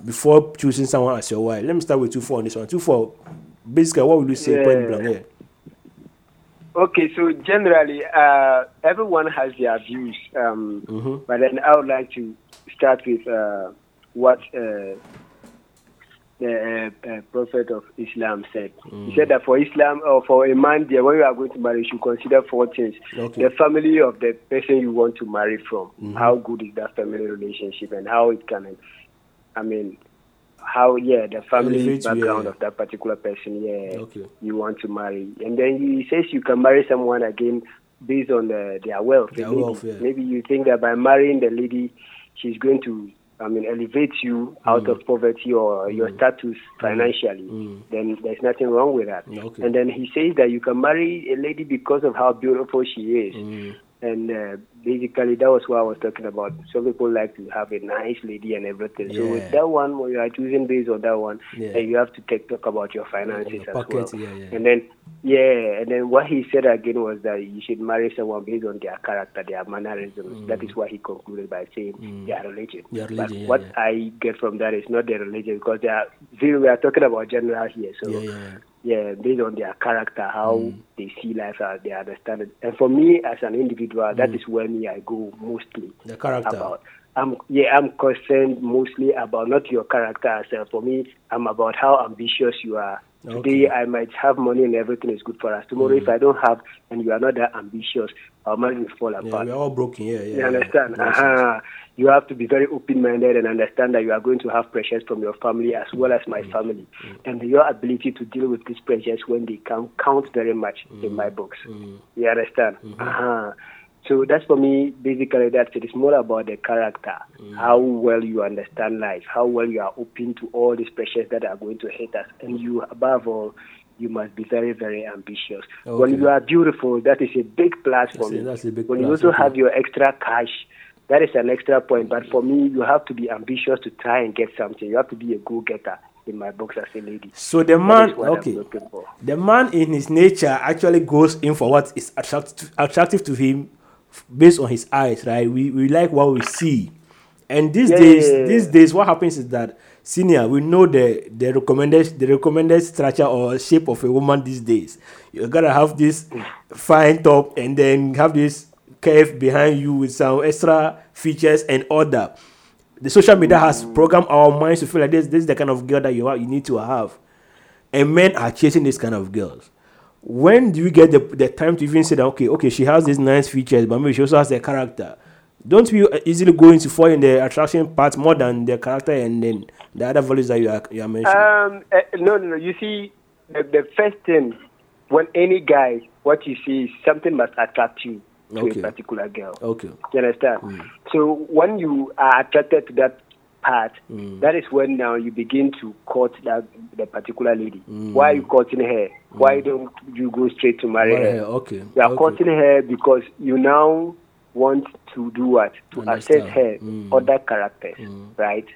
before choosing someone as your wife? Let me start with two four on this one. Two four, basically, what would you say point Yeah. blank here? Okay, so generally, uh, everyone has their views, um, Mm-hmm. but then I would like to start with uh, what uh, the uh, uh, Prophet of Islam said. Mm. He said that for Islam or for a man, there, when you are going to marry, you should consider four things: Okay. the family of the person you want to marry from, Mhm. how good is that family relationship, and how it can, I mean, how yeah, the family Elevate background yeah. of that particular person, yeah Okay. you want to marry. And then he says you can marry someone again based on the, their wealth. Their maybe, wealth, yeah. maybe you think that by marrying the lady, she's going to, I mean, elevate you out Mm. of poverty or your status financially. Mm. Then there's nothing wrong with that. Okay. And then he says that you can marry a lady because of how beautiful she is. Mm. And uh, basically, that was what I was talking about. Some people like to have a nice lady and everything. So with that one, when you are choosing based on that one, Yeah. then you have to take talk about your finances Your as pocket, well. yeah, yeah. And then, yeah, and then what he said again was that you should marry someone based on their character, their mannerisms. That is what he concluded by saying their religion. Mm. Their but religion, yeah, what yeah. I get from that is not their religion because they are, we are talking about general here. So Yeah, yeah, yeah. yeah, based on their character, how Mm. they see life, how they understand it. And for me, as an individual, that Mm. is where I go mostly The character. about. I'm yeah, I'm concerned mostly about not your character as well. For me, I'm about how ambitious you are. Today I might have money and everything is good for us. Tomorrow, Mm. if I don't have and you are not that ambitious, our marriage will fall Yeah, apart. we're all broken. Yeah, yeah. You understand? Yes, uh You have to be very open minded and understand that you are going to have pressures from your family as well as my Mm. family. And your ability to deal with these pressures when they come count very much Mm. in my books. You understand? Uh-huh. So that's for me, basically, that's it. It's more about the character, mm. how well you understand life, how well you are open to all these pressures that are going to hit us. And you, above all, you must be very, very ambitious. When you are beautiful, that is a big plus for me. that's a big when you also okay. have your extra cash, that is an extra point. But for me, you have to be ambitious to try and get something. You have to be a go-getter in my books as a lady. So the man, is what I'm okay, for. the man in his nature actually goes in for what is attractive, attractive to him based on his eyes, right? We we like what we see, and these Yeah, days, yeah, yeah, these days, what happens is that senior, we know the the recommended the recommended structure or shape of a woman these days. You gotta have this fine top and then have this curve behind you with some extra features and all that. The social media has mm. programmed our minds to feel like this, this is the kind of girl that you are, you need to have and men are chasing this kind of girls. When do you get the, the time to even say that okay, okay, she has these nice features, but maybe she also has a character? Don't we easily go into fall in the attraction part more than the character and then the other values that you are, you are mentioning? Um, uh, no, no, no. You see, the, the first thing when any guy, what you see is something must attract you to Okay. a particular girl. okay. You understand? So when you are attracted to that part, Mm. that is when now you begin to court that the particular lady. Mm. Why are you courting her? Why don't you go straight to marry her? her, okay, You are okay. courting her because you now want to do what? To assess her Mm. other characters, right?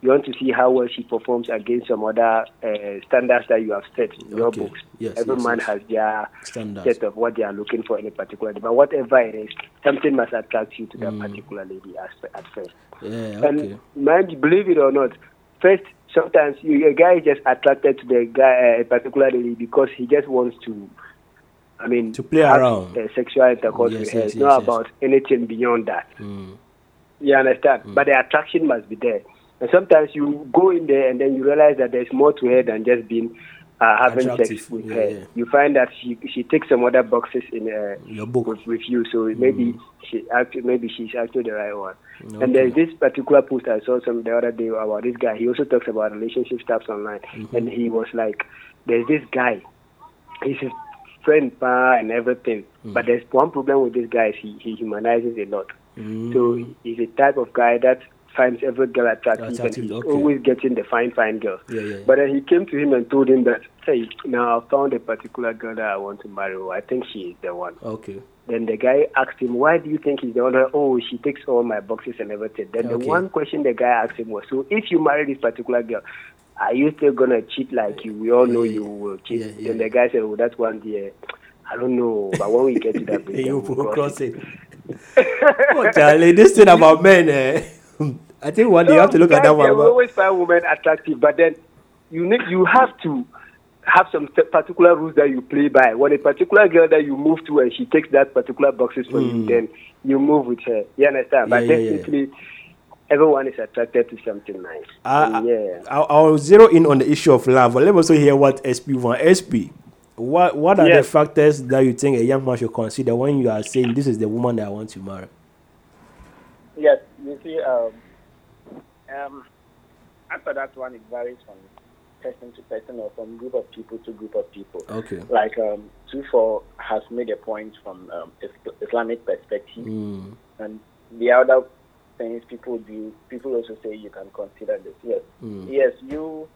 You want to see how well she performs against some other uh, standards that you have set in your Okay. books. Yes, Every yes, man yes. has their Standards. set of what they are looking for in a particular day. But whatever it is, something must attract you to that particular lady as, at first. Mm. Yeah, okay. And mind, believe it or not, first sometimes you, a guy is just attracted to the guy uh, particularly because he just wants to. I mean, To play around. Uh, sexual intercourse Yes, with her. yes, it's not about anything beyond that. Mm. You understand? But the attraction must be there. And sometimes you go in there and then you realize that there's more to her than just being are having sex with yeah, her, yeah. you find that she she takes some other boxes in uh, Your book. with, with you. So maybe she actually maybe she's actually the right one. Okay. And there's this particular post I saw some the other day about this guy. He also talks about relationship stuff online, Mm-hmm. and he was like, "There's this guy, he's his friend, pa, and everything. Mm. But there's one problem with this guy: is he he humanizes a lot. Mm. So he's a type of guy that finds every girl attractive, Attractive, and he's okay. always getting the fine fine girls. Yeah, yeah. But then he came to him and told him that, hey, now I found a particular girl that I want to marry. Oh, I think she is the one. Okay. Then the guy asked him, why do you think he's the one? Oh, she takes all my boxes and everything. Then the one question the guy asked him was, so if you marry this particular girl, are you still going to cheat like you? We all know you will cheat. Then the guy said, oh, that's one day. I don't know, but when we get to that, you we'll cross cross it. oh, Charlie, this thing about men, eh? I think one day you have to look at that one. will always find women attractive, but then you need you have to have some particular rules that you play by. When a particular girl that you move to and she takes that particular boxes for you, then you move with her. You understand? But Hmm. Yeah, yeah, yeah. definitely, everyone is attracted to something nice. I, yeah. I'll, I'll zero in on the issue of love, but let me also hear what SP want. SP, what what are the factors that you think a young man should consider when you are saying this is the woman that I want to marry? Yes, you see, um, um, after that one, it varies from person to person or from group of people to group of people. Okay. Like um, four has made a point from um, Islamic perspective, Mm. and the other things people do, people also say you can consider this. Yes, Mm. yes, you,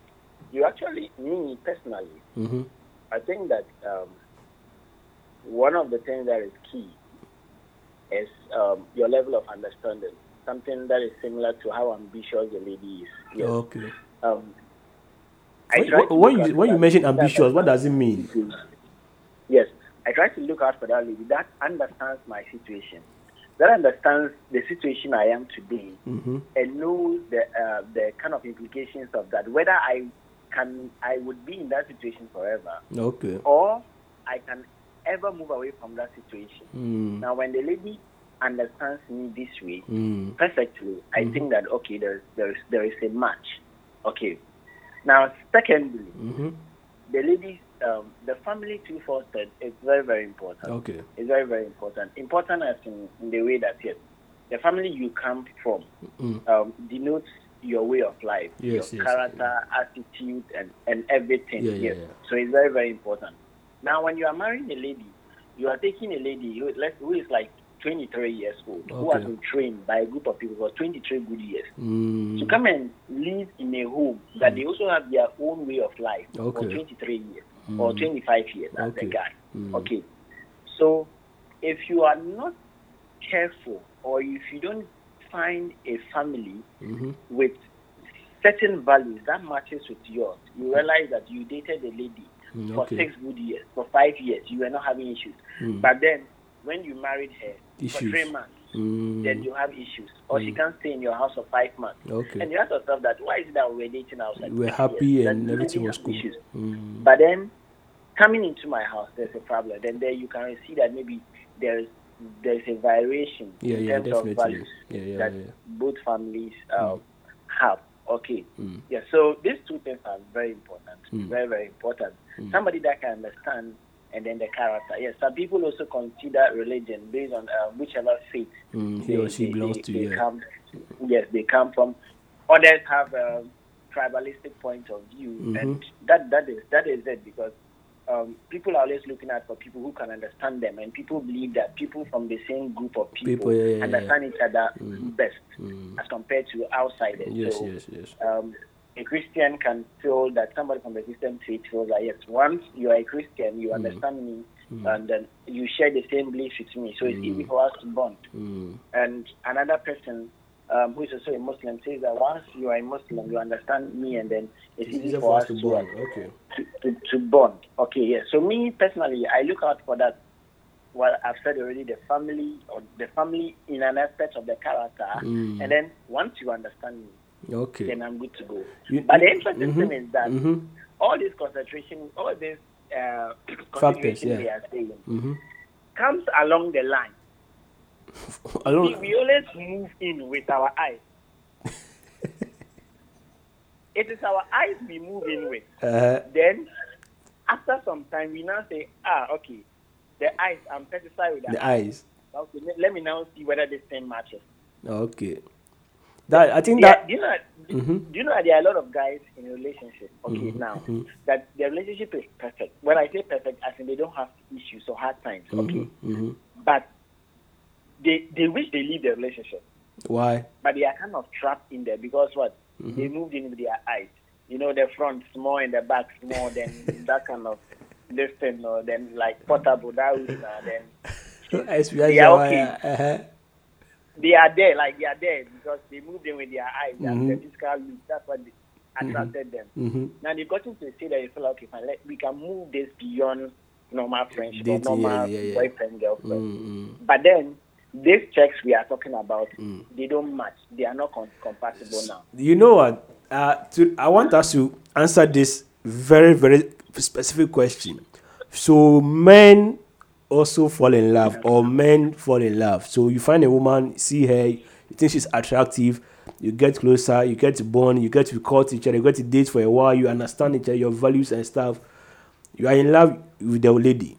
you actually, me personally, Mm-hmm. I think that um, one of the things that is key is um, your level of understanding. Something that is similar to how ambitious the lady is. Yes. Okay. Um, I When, when you when you mention ambitious, what does it mean? Yes, I try to look out for that lady that understands my situation, that understands the situation I am today, Mm-hmm. and knows the uh, the kind of implications of that. Whether I can, I would be in that situation forever, Okay. or I can ever move away from that situation. Mm. Now, when the lady understands me this way Mm. perfectly, I Mhm. think that okay, there there is there is a match. Okay. Now, secondly, Mm-hmm. the ladies, um, the family two fostered is very very important. Okay. It's very very important. Important as in, in the way that yes, the family you come from Mm. um, denotes your way of life, Yes, your yes, character, attitude, and, and everything. Yeah, yeah, yes. yeah. So it's very, very important. Now, when you are marrying a lady, you are taking a lady who, who is like 23 years old, who has been trained by a group of people for 23 good years Mm. to come and live in a home that they also have their own way of life for 23 years or Mm. 25 years as Okay. a guy. Mm. Okay. So if you are not careful or if you don't find a family Mm-hmm. with certain values that matches with yours, you realize that you dated a lady Mm, for six good years, for five years, you were not having issues. Mm. But then when you married her for three months, Mm. then you have issues. Or she Mm. can't stay in your house for five months. Okay. And you ask yourself that why is it that we're dating outside? We're happy years? and everything was cool. issues. Mm. But then coming into my house, there's a problem. Then there you can see that maybe there's there's a variation Yeah, in yeah, terms of definitely. values Yeah, yeah, that yeah. both families uh, have. Okay. Mm. Yeah. So these two things are very important. Mm. Very very important. Mm. Somebody that can understand. And then the character. Yes, some people also consider religion based on uh, whichever faith Mm, he or she belongs to, they yeah. come, yes, they come from. Others have a tribalistic point of view, Mhm. and that that is that is it because um, people are always looking out for people who can understand them, and people believe that people from the same group of people, People, yeah, yeah, yeah. understand each other Mm. best Mm. as compared to outsiders. Yes, so, yes, yes. Um, a Christian can feel that somebody from the Christian faith feels that yes, once you are a Christian, you Mm. understand me, Mm. and then you share the same beliefs with me, so it's Mm. easy for us to bond Mm. and another person um, who is also a Muslim says that once you are a Muslim, you understand me, and then it's, It's easy for us to, bond. uh, Okay. to, to, to bond. Okay, yes. So me personally, I look out for that. Well, I've said already, the family or the family in an aspect of the character, Mm. and then once you understand me, Okay. then I'm good to go. You- but the interesting mhm, thing is that mhm. all this concentration, all this uh, Factors, yeah. they are saying Mm-hmm. comes along the line. We, Along, we always move in with our eyes. it is our eyes we move in with. uh, Then after some time, we now say, ah, okay, the eyes, I'm satisfied with that. The eyes. Okay, let- let me now see whether this thing matches. Okay. That I think Yeah, that. do you know? Mhm. Do you know that there are a lot of guys in a relationship? Okay, Mhm, now mhm. that their relationship is perfect. When I say perfect, I think they don't have issues or hard times. Okay, Mhm, mhm. but they they wish they leave the relationship, Why? but they are kind of trapped in there because what Mhm. they moved in with their eyes. You know, the front small and the back small. Then that kind of this thing, or then like portable that was, uh, then they yes, are okay. uh-huh. They are there, like they are there because they moved in with their eyes. That's Mhm. the physical look. That's what they attracted them. Mhm. Now they've gotten to say that you feel like, okay, fine, let, we can move this beyond normal friendship Dating, or normal yeah, yeah, yeah. boyfriend girlfriend. Mm, mm. But then these checks we are talking about, Mm. they don't match. They are not com- compatible now. You know what? Uh, to, I want us to answer this very, very specific question. So, men also fall in love, or men fall in love. So, you find a woman, see her, you think she's attractive, you get closer, you get to bond, you get to call each other, you get to date for a while, you understand each other, your values and stuff. You are in love with the lady.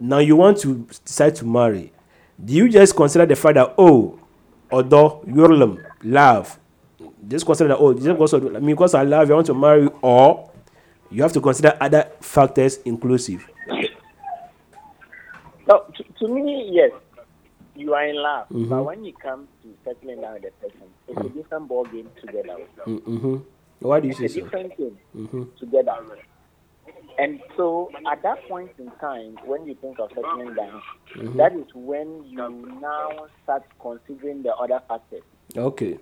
Now, you want to decide to marry. Do you just consider the fact that, oh, although you're love, just consider that oh just because of, I mean because I love you I want to marry or you have to consider other factors inclusive. So to, to me, yes, you are in love. But Mhm. when it comes to settling down with the person, it's a different ball game together. Mm-hmm. Why do you it's say a so? different thing. Mm-hmm. together. And so at that point in time, when you think of settling down, Mhm. that is when you now start considering the other factors. Okay.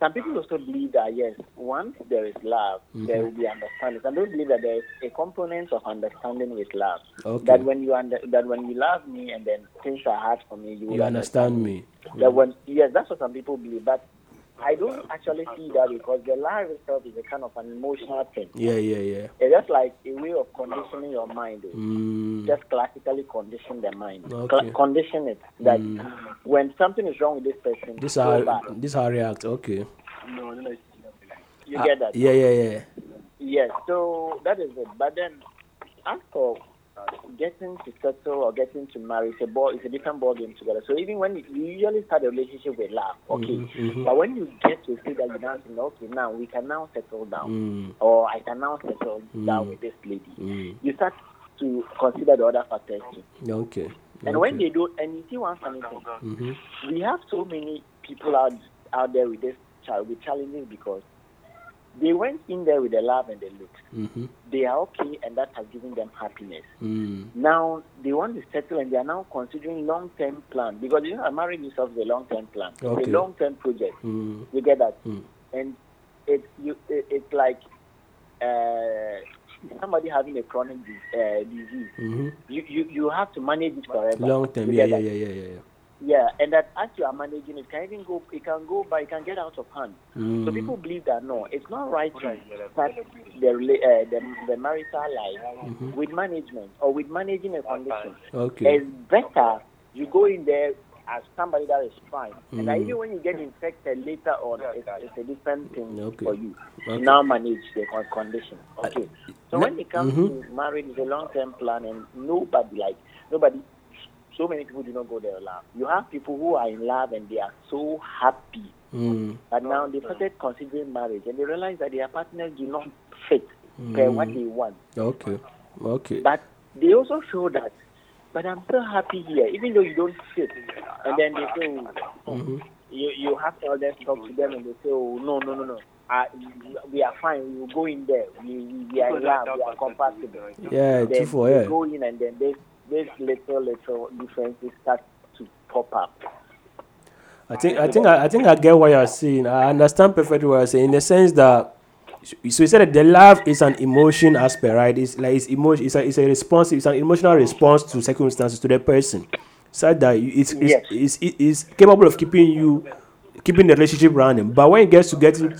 Some people also believe that yes, once there is love, there Mhm. will be understanding. Some people believe that there is a component of understanding with love. Okay. That when you under, that when you love me and then things are hard for me, you will You understand me. That when yes, that's what some people believe. But I don't actually see that because the love itself is a kind of an emotional thing. Yeah, yeah, yeah. It's just like a way of conditioning your mind. oh. Mm. Just classically condition the mind. Okay. Cla- condition it that Mm. when something is wrong with this person, This how back. this how I react. Okay. No, no, no. You get that? Yeah, yeah, yeah. Yes. So that is it. But then, as for getting to settle or getting to marry, it's a ball. It's a different ball game together. So even when you, you usually start a relationship with love, okay. Mhm, mhm. But when you get to see that you now say, okay, now we can now settle down, Mm. or I can now settle down Mm. with this lady. Mm. You start to consider the other factors too. Okay. And when they do, and you see one funny thing, hmm we have so many people out out there with this child with challenges because they went in there with the love and the looks. hmm They are okay, and that has given them happiness. Mm. Now they want to settle, and they are now considering long-term plan because you know, marrying yourself is a long-term plan, Okay. a long-term project. Mm. You get that? Mm. And it's you, it, it's like uh, somebody having a chronic uh, disease. hmm You, you you have to manage it forever. Long term. Yeah, yeah, yeah, yeah, yeah, yeah. Yeah, and that as you are managing it, can even go, it can go but it can get out of hand. So Mm. people believe that no, it's not right to start the uh, the, the marital life Mhm. with management or with managing a condition. Okay. It's better you go in there as somebody that is fine, and Mm. even when you get infected later on, it's, it's a different thing Okay. for you. Okay. Now manage the condition. Okay. So when it comes Mhm. to marriage, it's a long-term plan, and nobody like nobody. So many people do not go there love. You have people who are in love and they are so happy, Mm. but now they started considering marriage and they realize that their partners do not fit per what Mm. they want. Okay. Okay. But they also show that, but I'm so happy here, even though you don't fit. And then they say, oh, hmm you, you have to elders talk to them and they say, oh, no, no, no, no. Uh, we are fine. We will go in there. We, we, we are in love. We are compatible. Yeah, then two for yeah. go in and then this this little little differences start to pop up. I think I think I, I think I get what you're saying. I understand perfectly what you're saying in the sense that so you said that the love is an emotion aspect, right? It's like it's emotion. It's a it's a response. It's an emotional response to circumstances to the person, such that it's it's, Yes. it's, it's, it's capable of keeping you keeping the relationship running. But when it gets to getting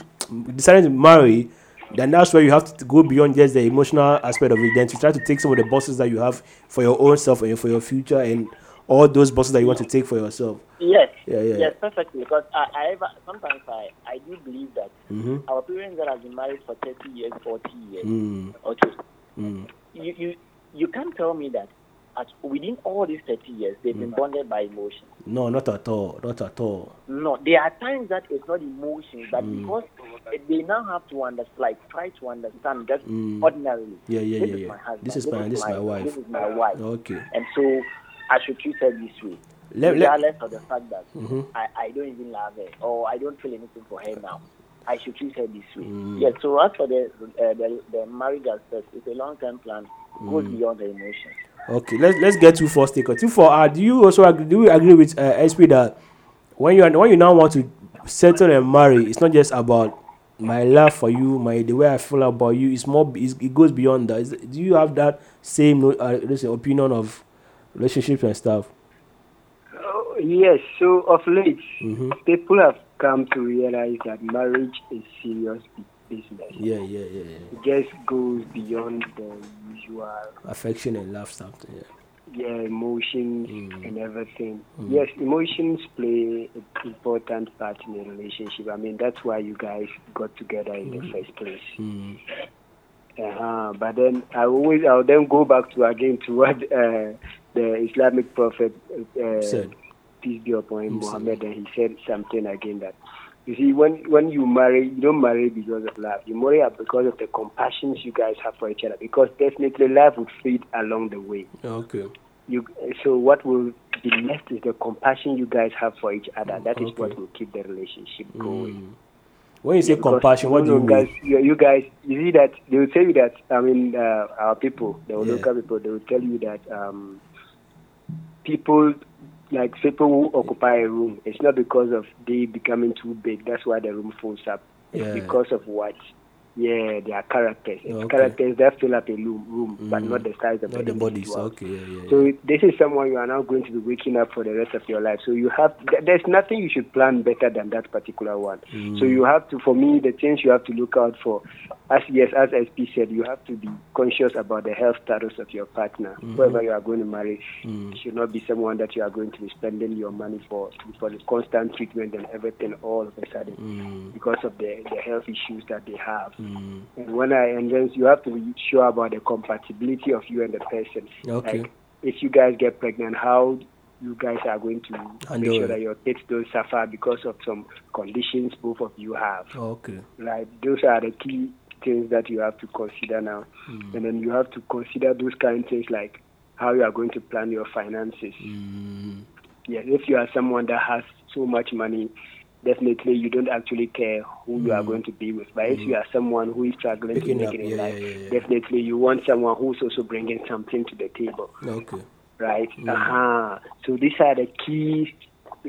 deciding to marry, then that's where you have to go beyond just the emotional aspect of it. Then to try to take some of the bosses that you have for your own self and for your future and all those bosses that you want to take for yourself. Yes. Yeah, yeah. Yes, perfectly. Because I, I ever, sometimes I, I do believe that Mhm. our parents that have been married for 30 years, 40 years, Mm. okay, Mm. you, you you can't tell me that at, within all these 30 years they've been bonded by emotion. No, not at all. Not at all. No, there are times that it's not emotion, but Mm. because they now have to understand, like try to understand just Mm. ordinarily. Yeah, yeah, this yeah, is yeah. my husband. This is my- this is my wife. This is my wife. Okay. And so I should treat her this way, Let- let- regardless of the fact that Mhm. I, I don't even love her or I don't feel anything for her now. I should treat her this way. Mm. Yes. so as for the uh, the, the marriage aspect, it's a long term plan. Goes Mm. beyond the emotion. Okay, let's let's get two four sticker. Two four. Uh, do you also agree? Do you agree with uh, SP that when you are, when you now want to settle and marry, it's not just about my love for you, my the way I feel about you. It's more. It's, it goes beyond that. Is, do you have that same uh, listen, opinion of relationships and stuff? Oh, yes. So of late, Mm-hmm. people have come to realize that marriage is serious business. Yeah, yeah, yeah, yeah. It just goes beyond the usual Affection and love, something. Yeah. yeah, emotions Mm. and everything. Mm. Yes, emotions play an important part in a relationship. I mean, that's why you guys got together in the first place. Mm. Uh-huh. But then I always, I'll then go back to again to what uh, the Islamic prophet uh, Said. peace be upon him, Muhammad, and he said something again that you see when when you marry, you don't marry because of love. You marry because of the compassion you guys have for each other. Because definitely love would fade along the way. Okay. You so what will be left is the compassion you guys have for each other. That is Okay. what will keep the relationship going. Mm. When you say compassion, what do you mean? guys, you, you guys, you see that they will tell you that. I mean, uh, our people, the Yeah. local people, they will tell you that um, people, like people who occupy a room, it's not because of they becoming too big. That's why the room fills up. It's Yeah. because of what? Yeah, their characters. It's Okay. characters that fill up a room, room but Mm. not the size of Not the bodies. Okay, yeah, yeah. So this is someone you are now going to be waking up for the rest of your life. So you have th- there's nothing you should plan better than that particular one. Mm. So you have to, for me, the things you have to look out for, as yes, as SP said, you have to be conscious about the health status of your partner. Mhm. Whoever you are going to marry Mm. should not be someone that you are going to be spending your money for for the constant treatment and everything all of a sudden Mm. because of the the health issues that they have. Mm. And when I and then you have to be sure about the compatibility of you and the person. Okay. Like if you guys get pregnant, how you guys are going to Handle make sure it. that your kids don't suffer because of some conditions both of you have. Okay. Right. Those are the key things that you have to consider now. Mm. And then you have to consider those kind of things like how you are going to plan your finances. Mm. Yes, if you are someone that has so much money, definitely you don't actually care who you are Mm. going to be with. But if Mm. you are someone who is struggling Picking to up, it in yeah, life, yeah, yeah, definitely you want someone who's also bringing something to the table, Okay. right? Mm. Uh-huh. So these are the key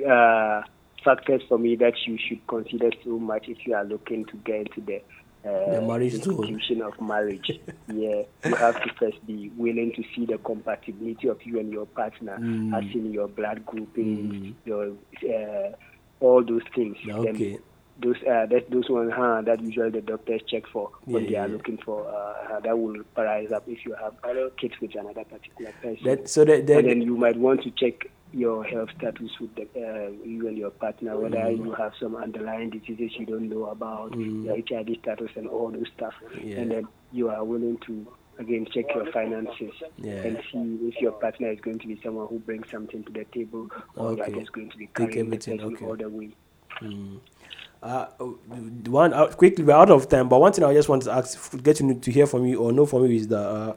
uh, factors for me that you should consider so much if you are looking to get into the uh, The marriage institution of marriage. yeah, you have to first be willing to see the compatibility of you and your partner, Mm. as in your blood grouping, your uh, all those things. Then Okay. those uh, that those ones huh, that usually the doctors check for when Yeah, they are yeah. looking for uh, that will rise up if you have other kids with another particular person. That- so that- that- and then you might want to check your health status with the, uh, you and your partner, whether Mm. you have some underlying diseases you don't know about, Mm. your HIV status and all those stuff. Yeah. And then you are willing to again check your finances Yeah. and see if your partner is going to be someone who brings something to the table or Okay. just going to be carrying everything, okay. all the way. Mm. Uh, one uh, quickly, we're out of time. But one thing I just want to ask, get to, to hear from you or know from you is that uh,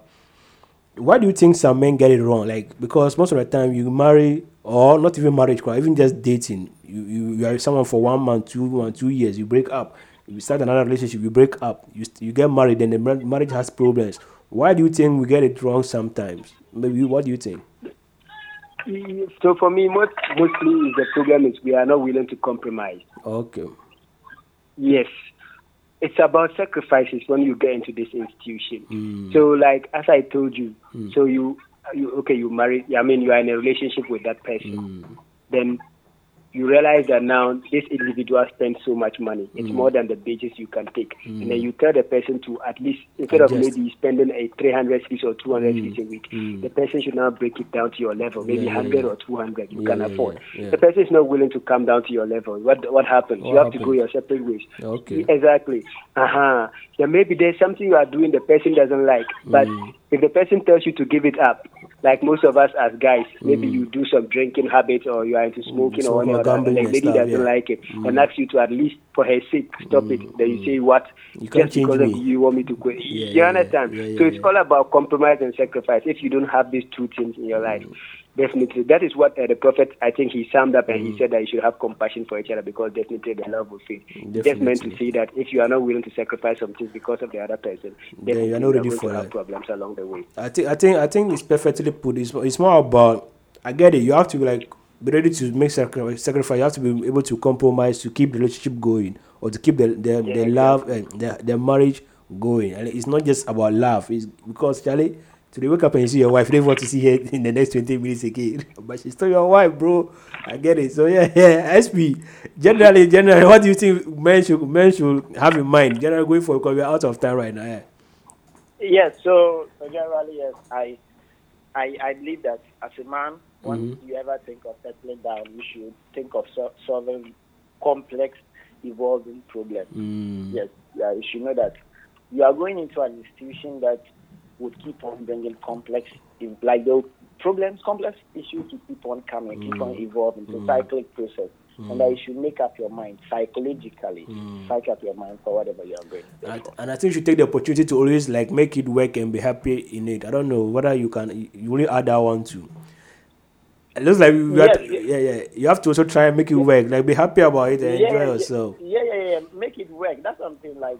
why do you think some men get it wrong? Like because most of the time you marry or not even marriage, even just dating, you, you you are someone for one month, two one two years, you break up, you start another relationship, you break up, you you get married, then the marriage has problems. Why do you think we get it wrong sometimes? Maybe what do you think? So for me, most, mostly is the problem is we are not willing to compromise. Okay. Yes, it's about sacrifices when you get into this institution. Mm. So, like as I told you, Mm. so you, you okay, you married. I mean, you are in a relationship with that person. Mm. Then you realize that now this individual spends so much money. It's Mm. more than the wages you can take. And then you tell the person to at least, instead of Adjust. maybe spending a 300 cedis or 200 Mm. cedis a week, Mm. the person should now break it down to your level, maybe Yeah, yeah, 100 yeah. or 200 you Yeah, can afford. yeah, yeah. The person is not willing to come down to your level. What what happens? What you have to go your separate ways. Okay. Exactly. Uh-huh. Then maybe there's something you are doing the person doesn't like. But Mm. if the person tells you to give it up, like most of us as guys, maybe Mm. you do some drinking habits or you are into smoking or smoking or whatever, and the lady stuff, doesn't yeah. like it Mm. and asks you to at least for her sake stop it. Then you say what? You can't Just change because me. you want me to quit. Yeah, you understand? yeah, so it's all about compromise and sacrifice. If you don't have these two things in your life, definitely that is what uh, the prophet I think he summed up and he Mm. said that you should have compassion for each other because definitely the love will fade. Just meant to say that if you are not willing to sacrifice some things because of the other person, Then you are not ready for that. problems along the way. I think I think I think it's perfectly put. It's, it's more about I get it. You have to like be ready to make sacrifice. You have to be able to compromise to keep the relationship going or to keep the the, the love and the, the marriage going. And it's not just about love. It's because Charlie. Today wake up and you see your wife, don't want to see her in the next 20 minutes again. But she's still your wife, bro. I get it. So yeah, yeah. SP. Generally, generally, what do you think men should men should have in mind? Generally going for because we're out of time right now. Yeah. Yes, so, so generally, yes, I, I, I believe that as a man, once Mhm. you ever think of settling down, you should think of so- solving complex, evolving problems. Mm. Yes, yeah, you should know that you are going into an institution that would keep on bringing complex, like the problems, complex issues to keep on coming, keep on Mm. evolving. It's a Mm. cyclic process. Mm. And that you should make up your mind psychologically, Mm. psych up your mind for whatever you are going. And, and I think you should take the opportunity to always like make it work and be happy in it. I don't know whether you can you really add that one too. It looks like you have to, yeah, yeah. You have to also try and make it work. Like be happy about it and yeah, enjoy yeah, yourself. Yeah, yeah, yeah. Make it work. That's something like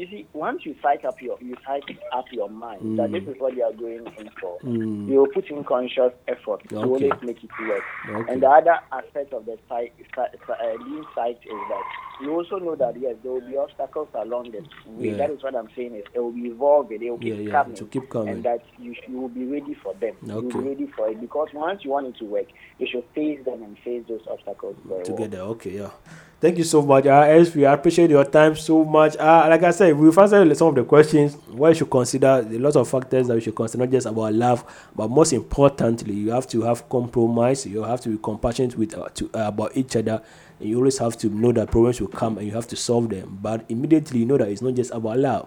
you see, once you psych up your you psych up your mind that Mm. this is what you are going in for, Mm. you will put in conscious effort to Okay. always make it work. Okay. And the other aspect of the psych, psych, uh, being psyched is that you also know that yes, there will be obstacles along the way. Yeah. That is what I'm saying is it will be evolving, it will keep Yeah, yeah, coming, keep coming. and that you, you will be ready for them. You will be ready for it because once you want it to work, you should face them and face those obstacles very well. together. Okay, yeah. Thank you so much, uh, SV. I appreciate your time so much. Uh, like I said, we've answered some of the questions. What you should consider, a lot of factors that you should consider, not just about love, but most importantly, you have to have compromise. You have to be compassionate with uh, to, uh, about each other. And you always have to know that problems will come and you have to solve them. But immediately, you know that it's not just about love.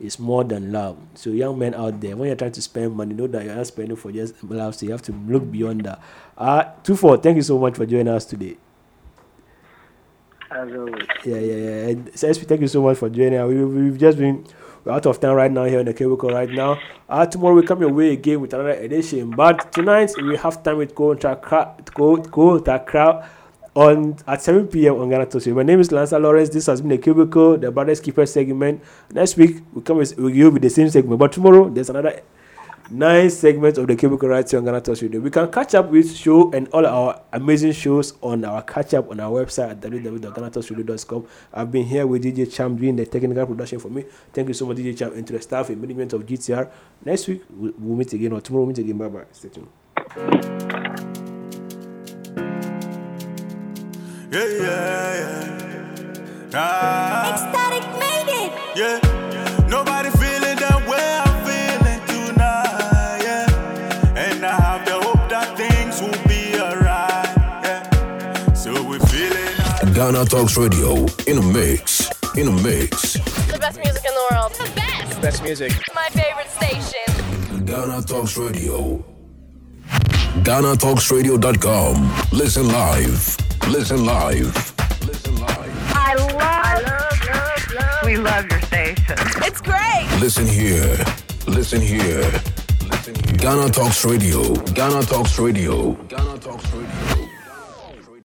It's more than love. So, young men out there, when you're trying to spend money, know that you're not spending for just love. So, you have to look beyond that. Uh, two four. Thank you so much for joining us today. As always. Yeah, yeah, yeah. And so, SP, thank you so much for joining. We, we've just been we're out of time right now here in the Cubicle right now. Uh, tomorrow we come your way again with another edition. But tonight we have time with Go Takra, Takra on at 7 p.m. on Ghana Talks. My name is Lanza Lawrence. This has been the Cubicle, the Brothers Keeper segment. Next week we come with we'll give you the same segment, but tomorrow there's another nine segments of the Cubicle right here on Ghana Talks Radio. We can catch up with show and all our amazing shows on our catch up on our website at www.ghanatalksradio.com. I've been here with DJ Cham doing the technical production for me. Thank you so much, DJ Cham, and to the staff and management of GTR. Next week we'll, we'll meet again, or tomorrow we'll meet again. Bye bye. Stay tuned. Yeah, yeah, yeah. Ah. Ecstatic made it. Yeah. Nobody Ghana Talks Radio in a mix. In a mix. The best music in the world. The best. Best music. My favorite station. Ghana Talks Radio. GhanaTalksRadio.com. Listen live. Listen live. Listen live. I love, love, love, love. We love your station. It's great. Listen here. Listen here. Ghana Talks Radio. Ghana Talks Radio. Ghana Talks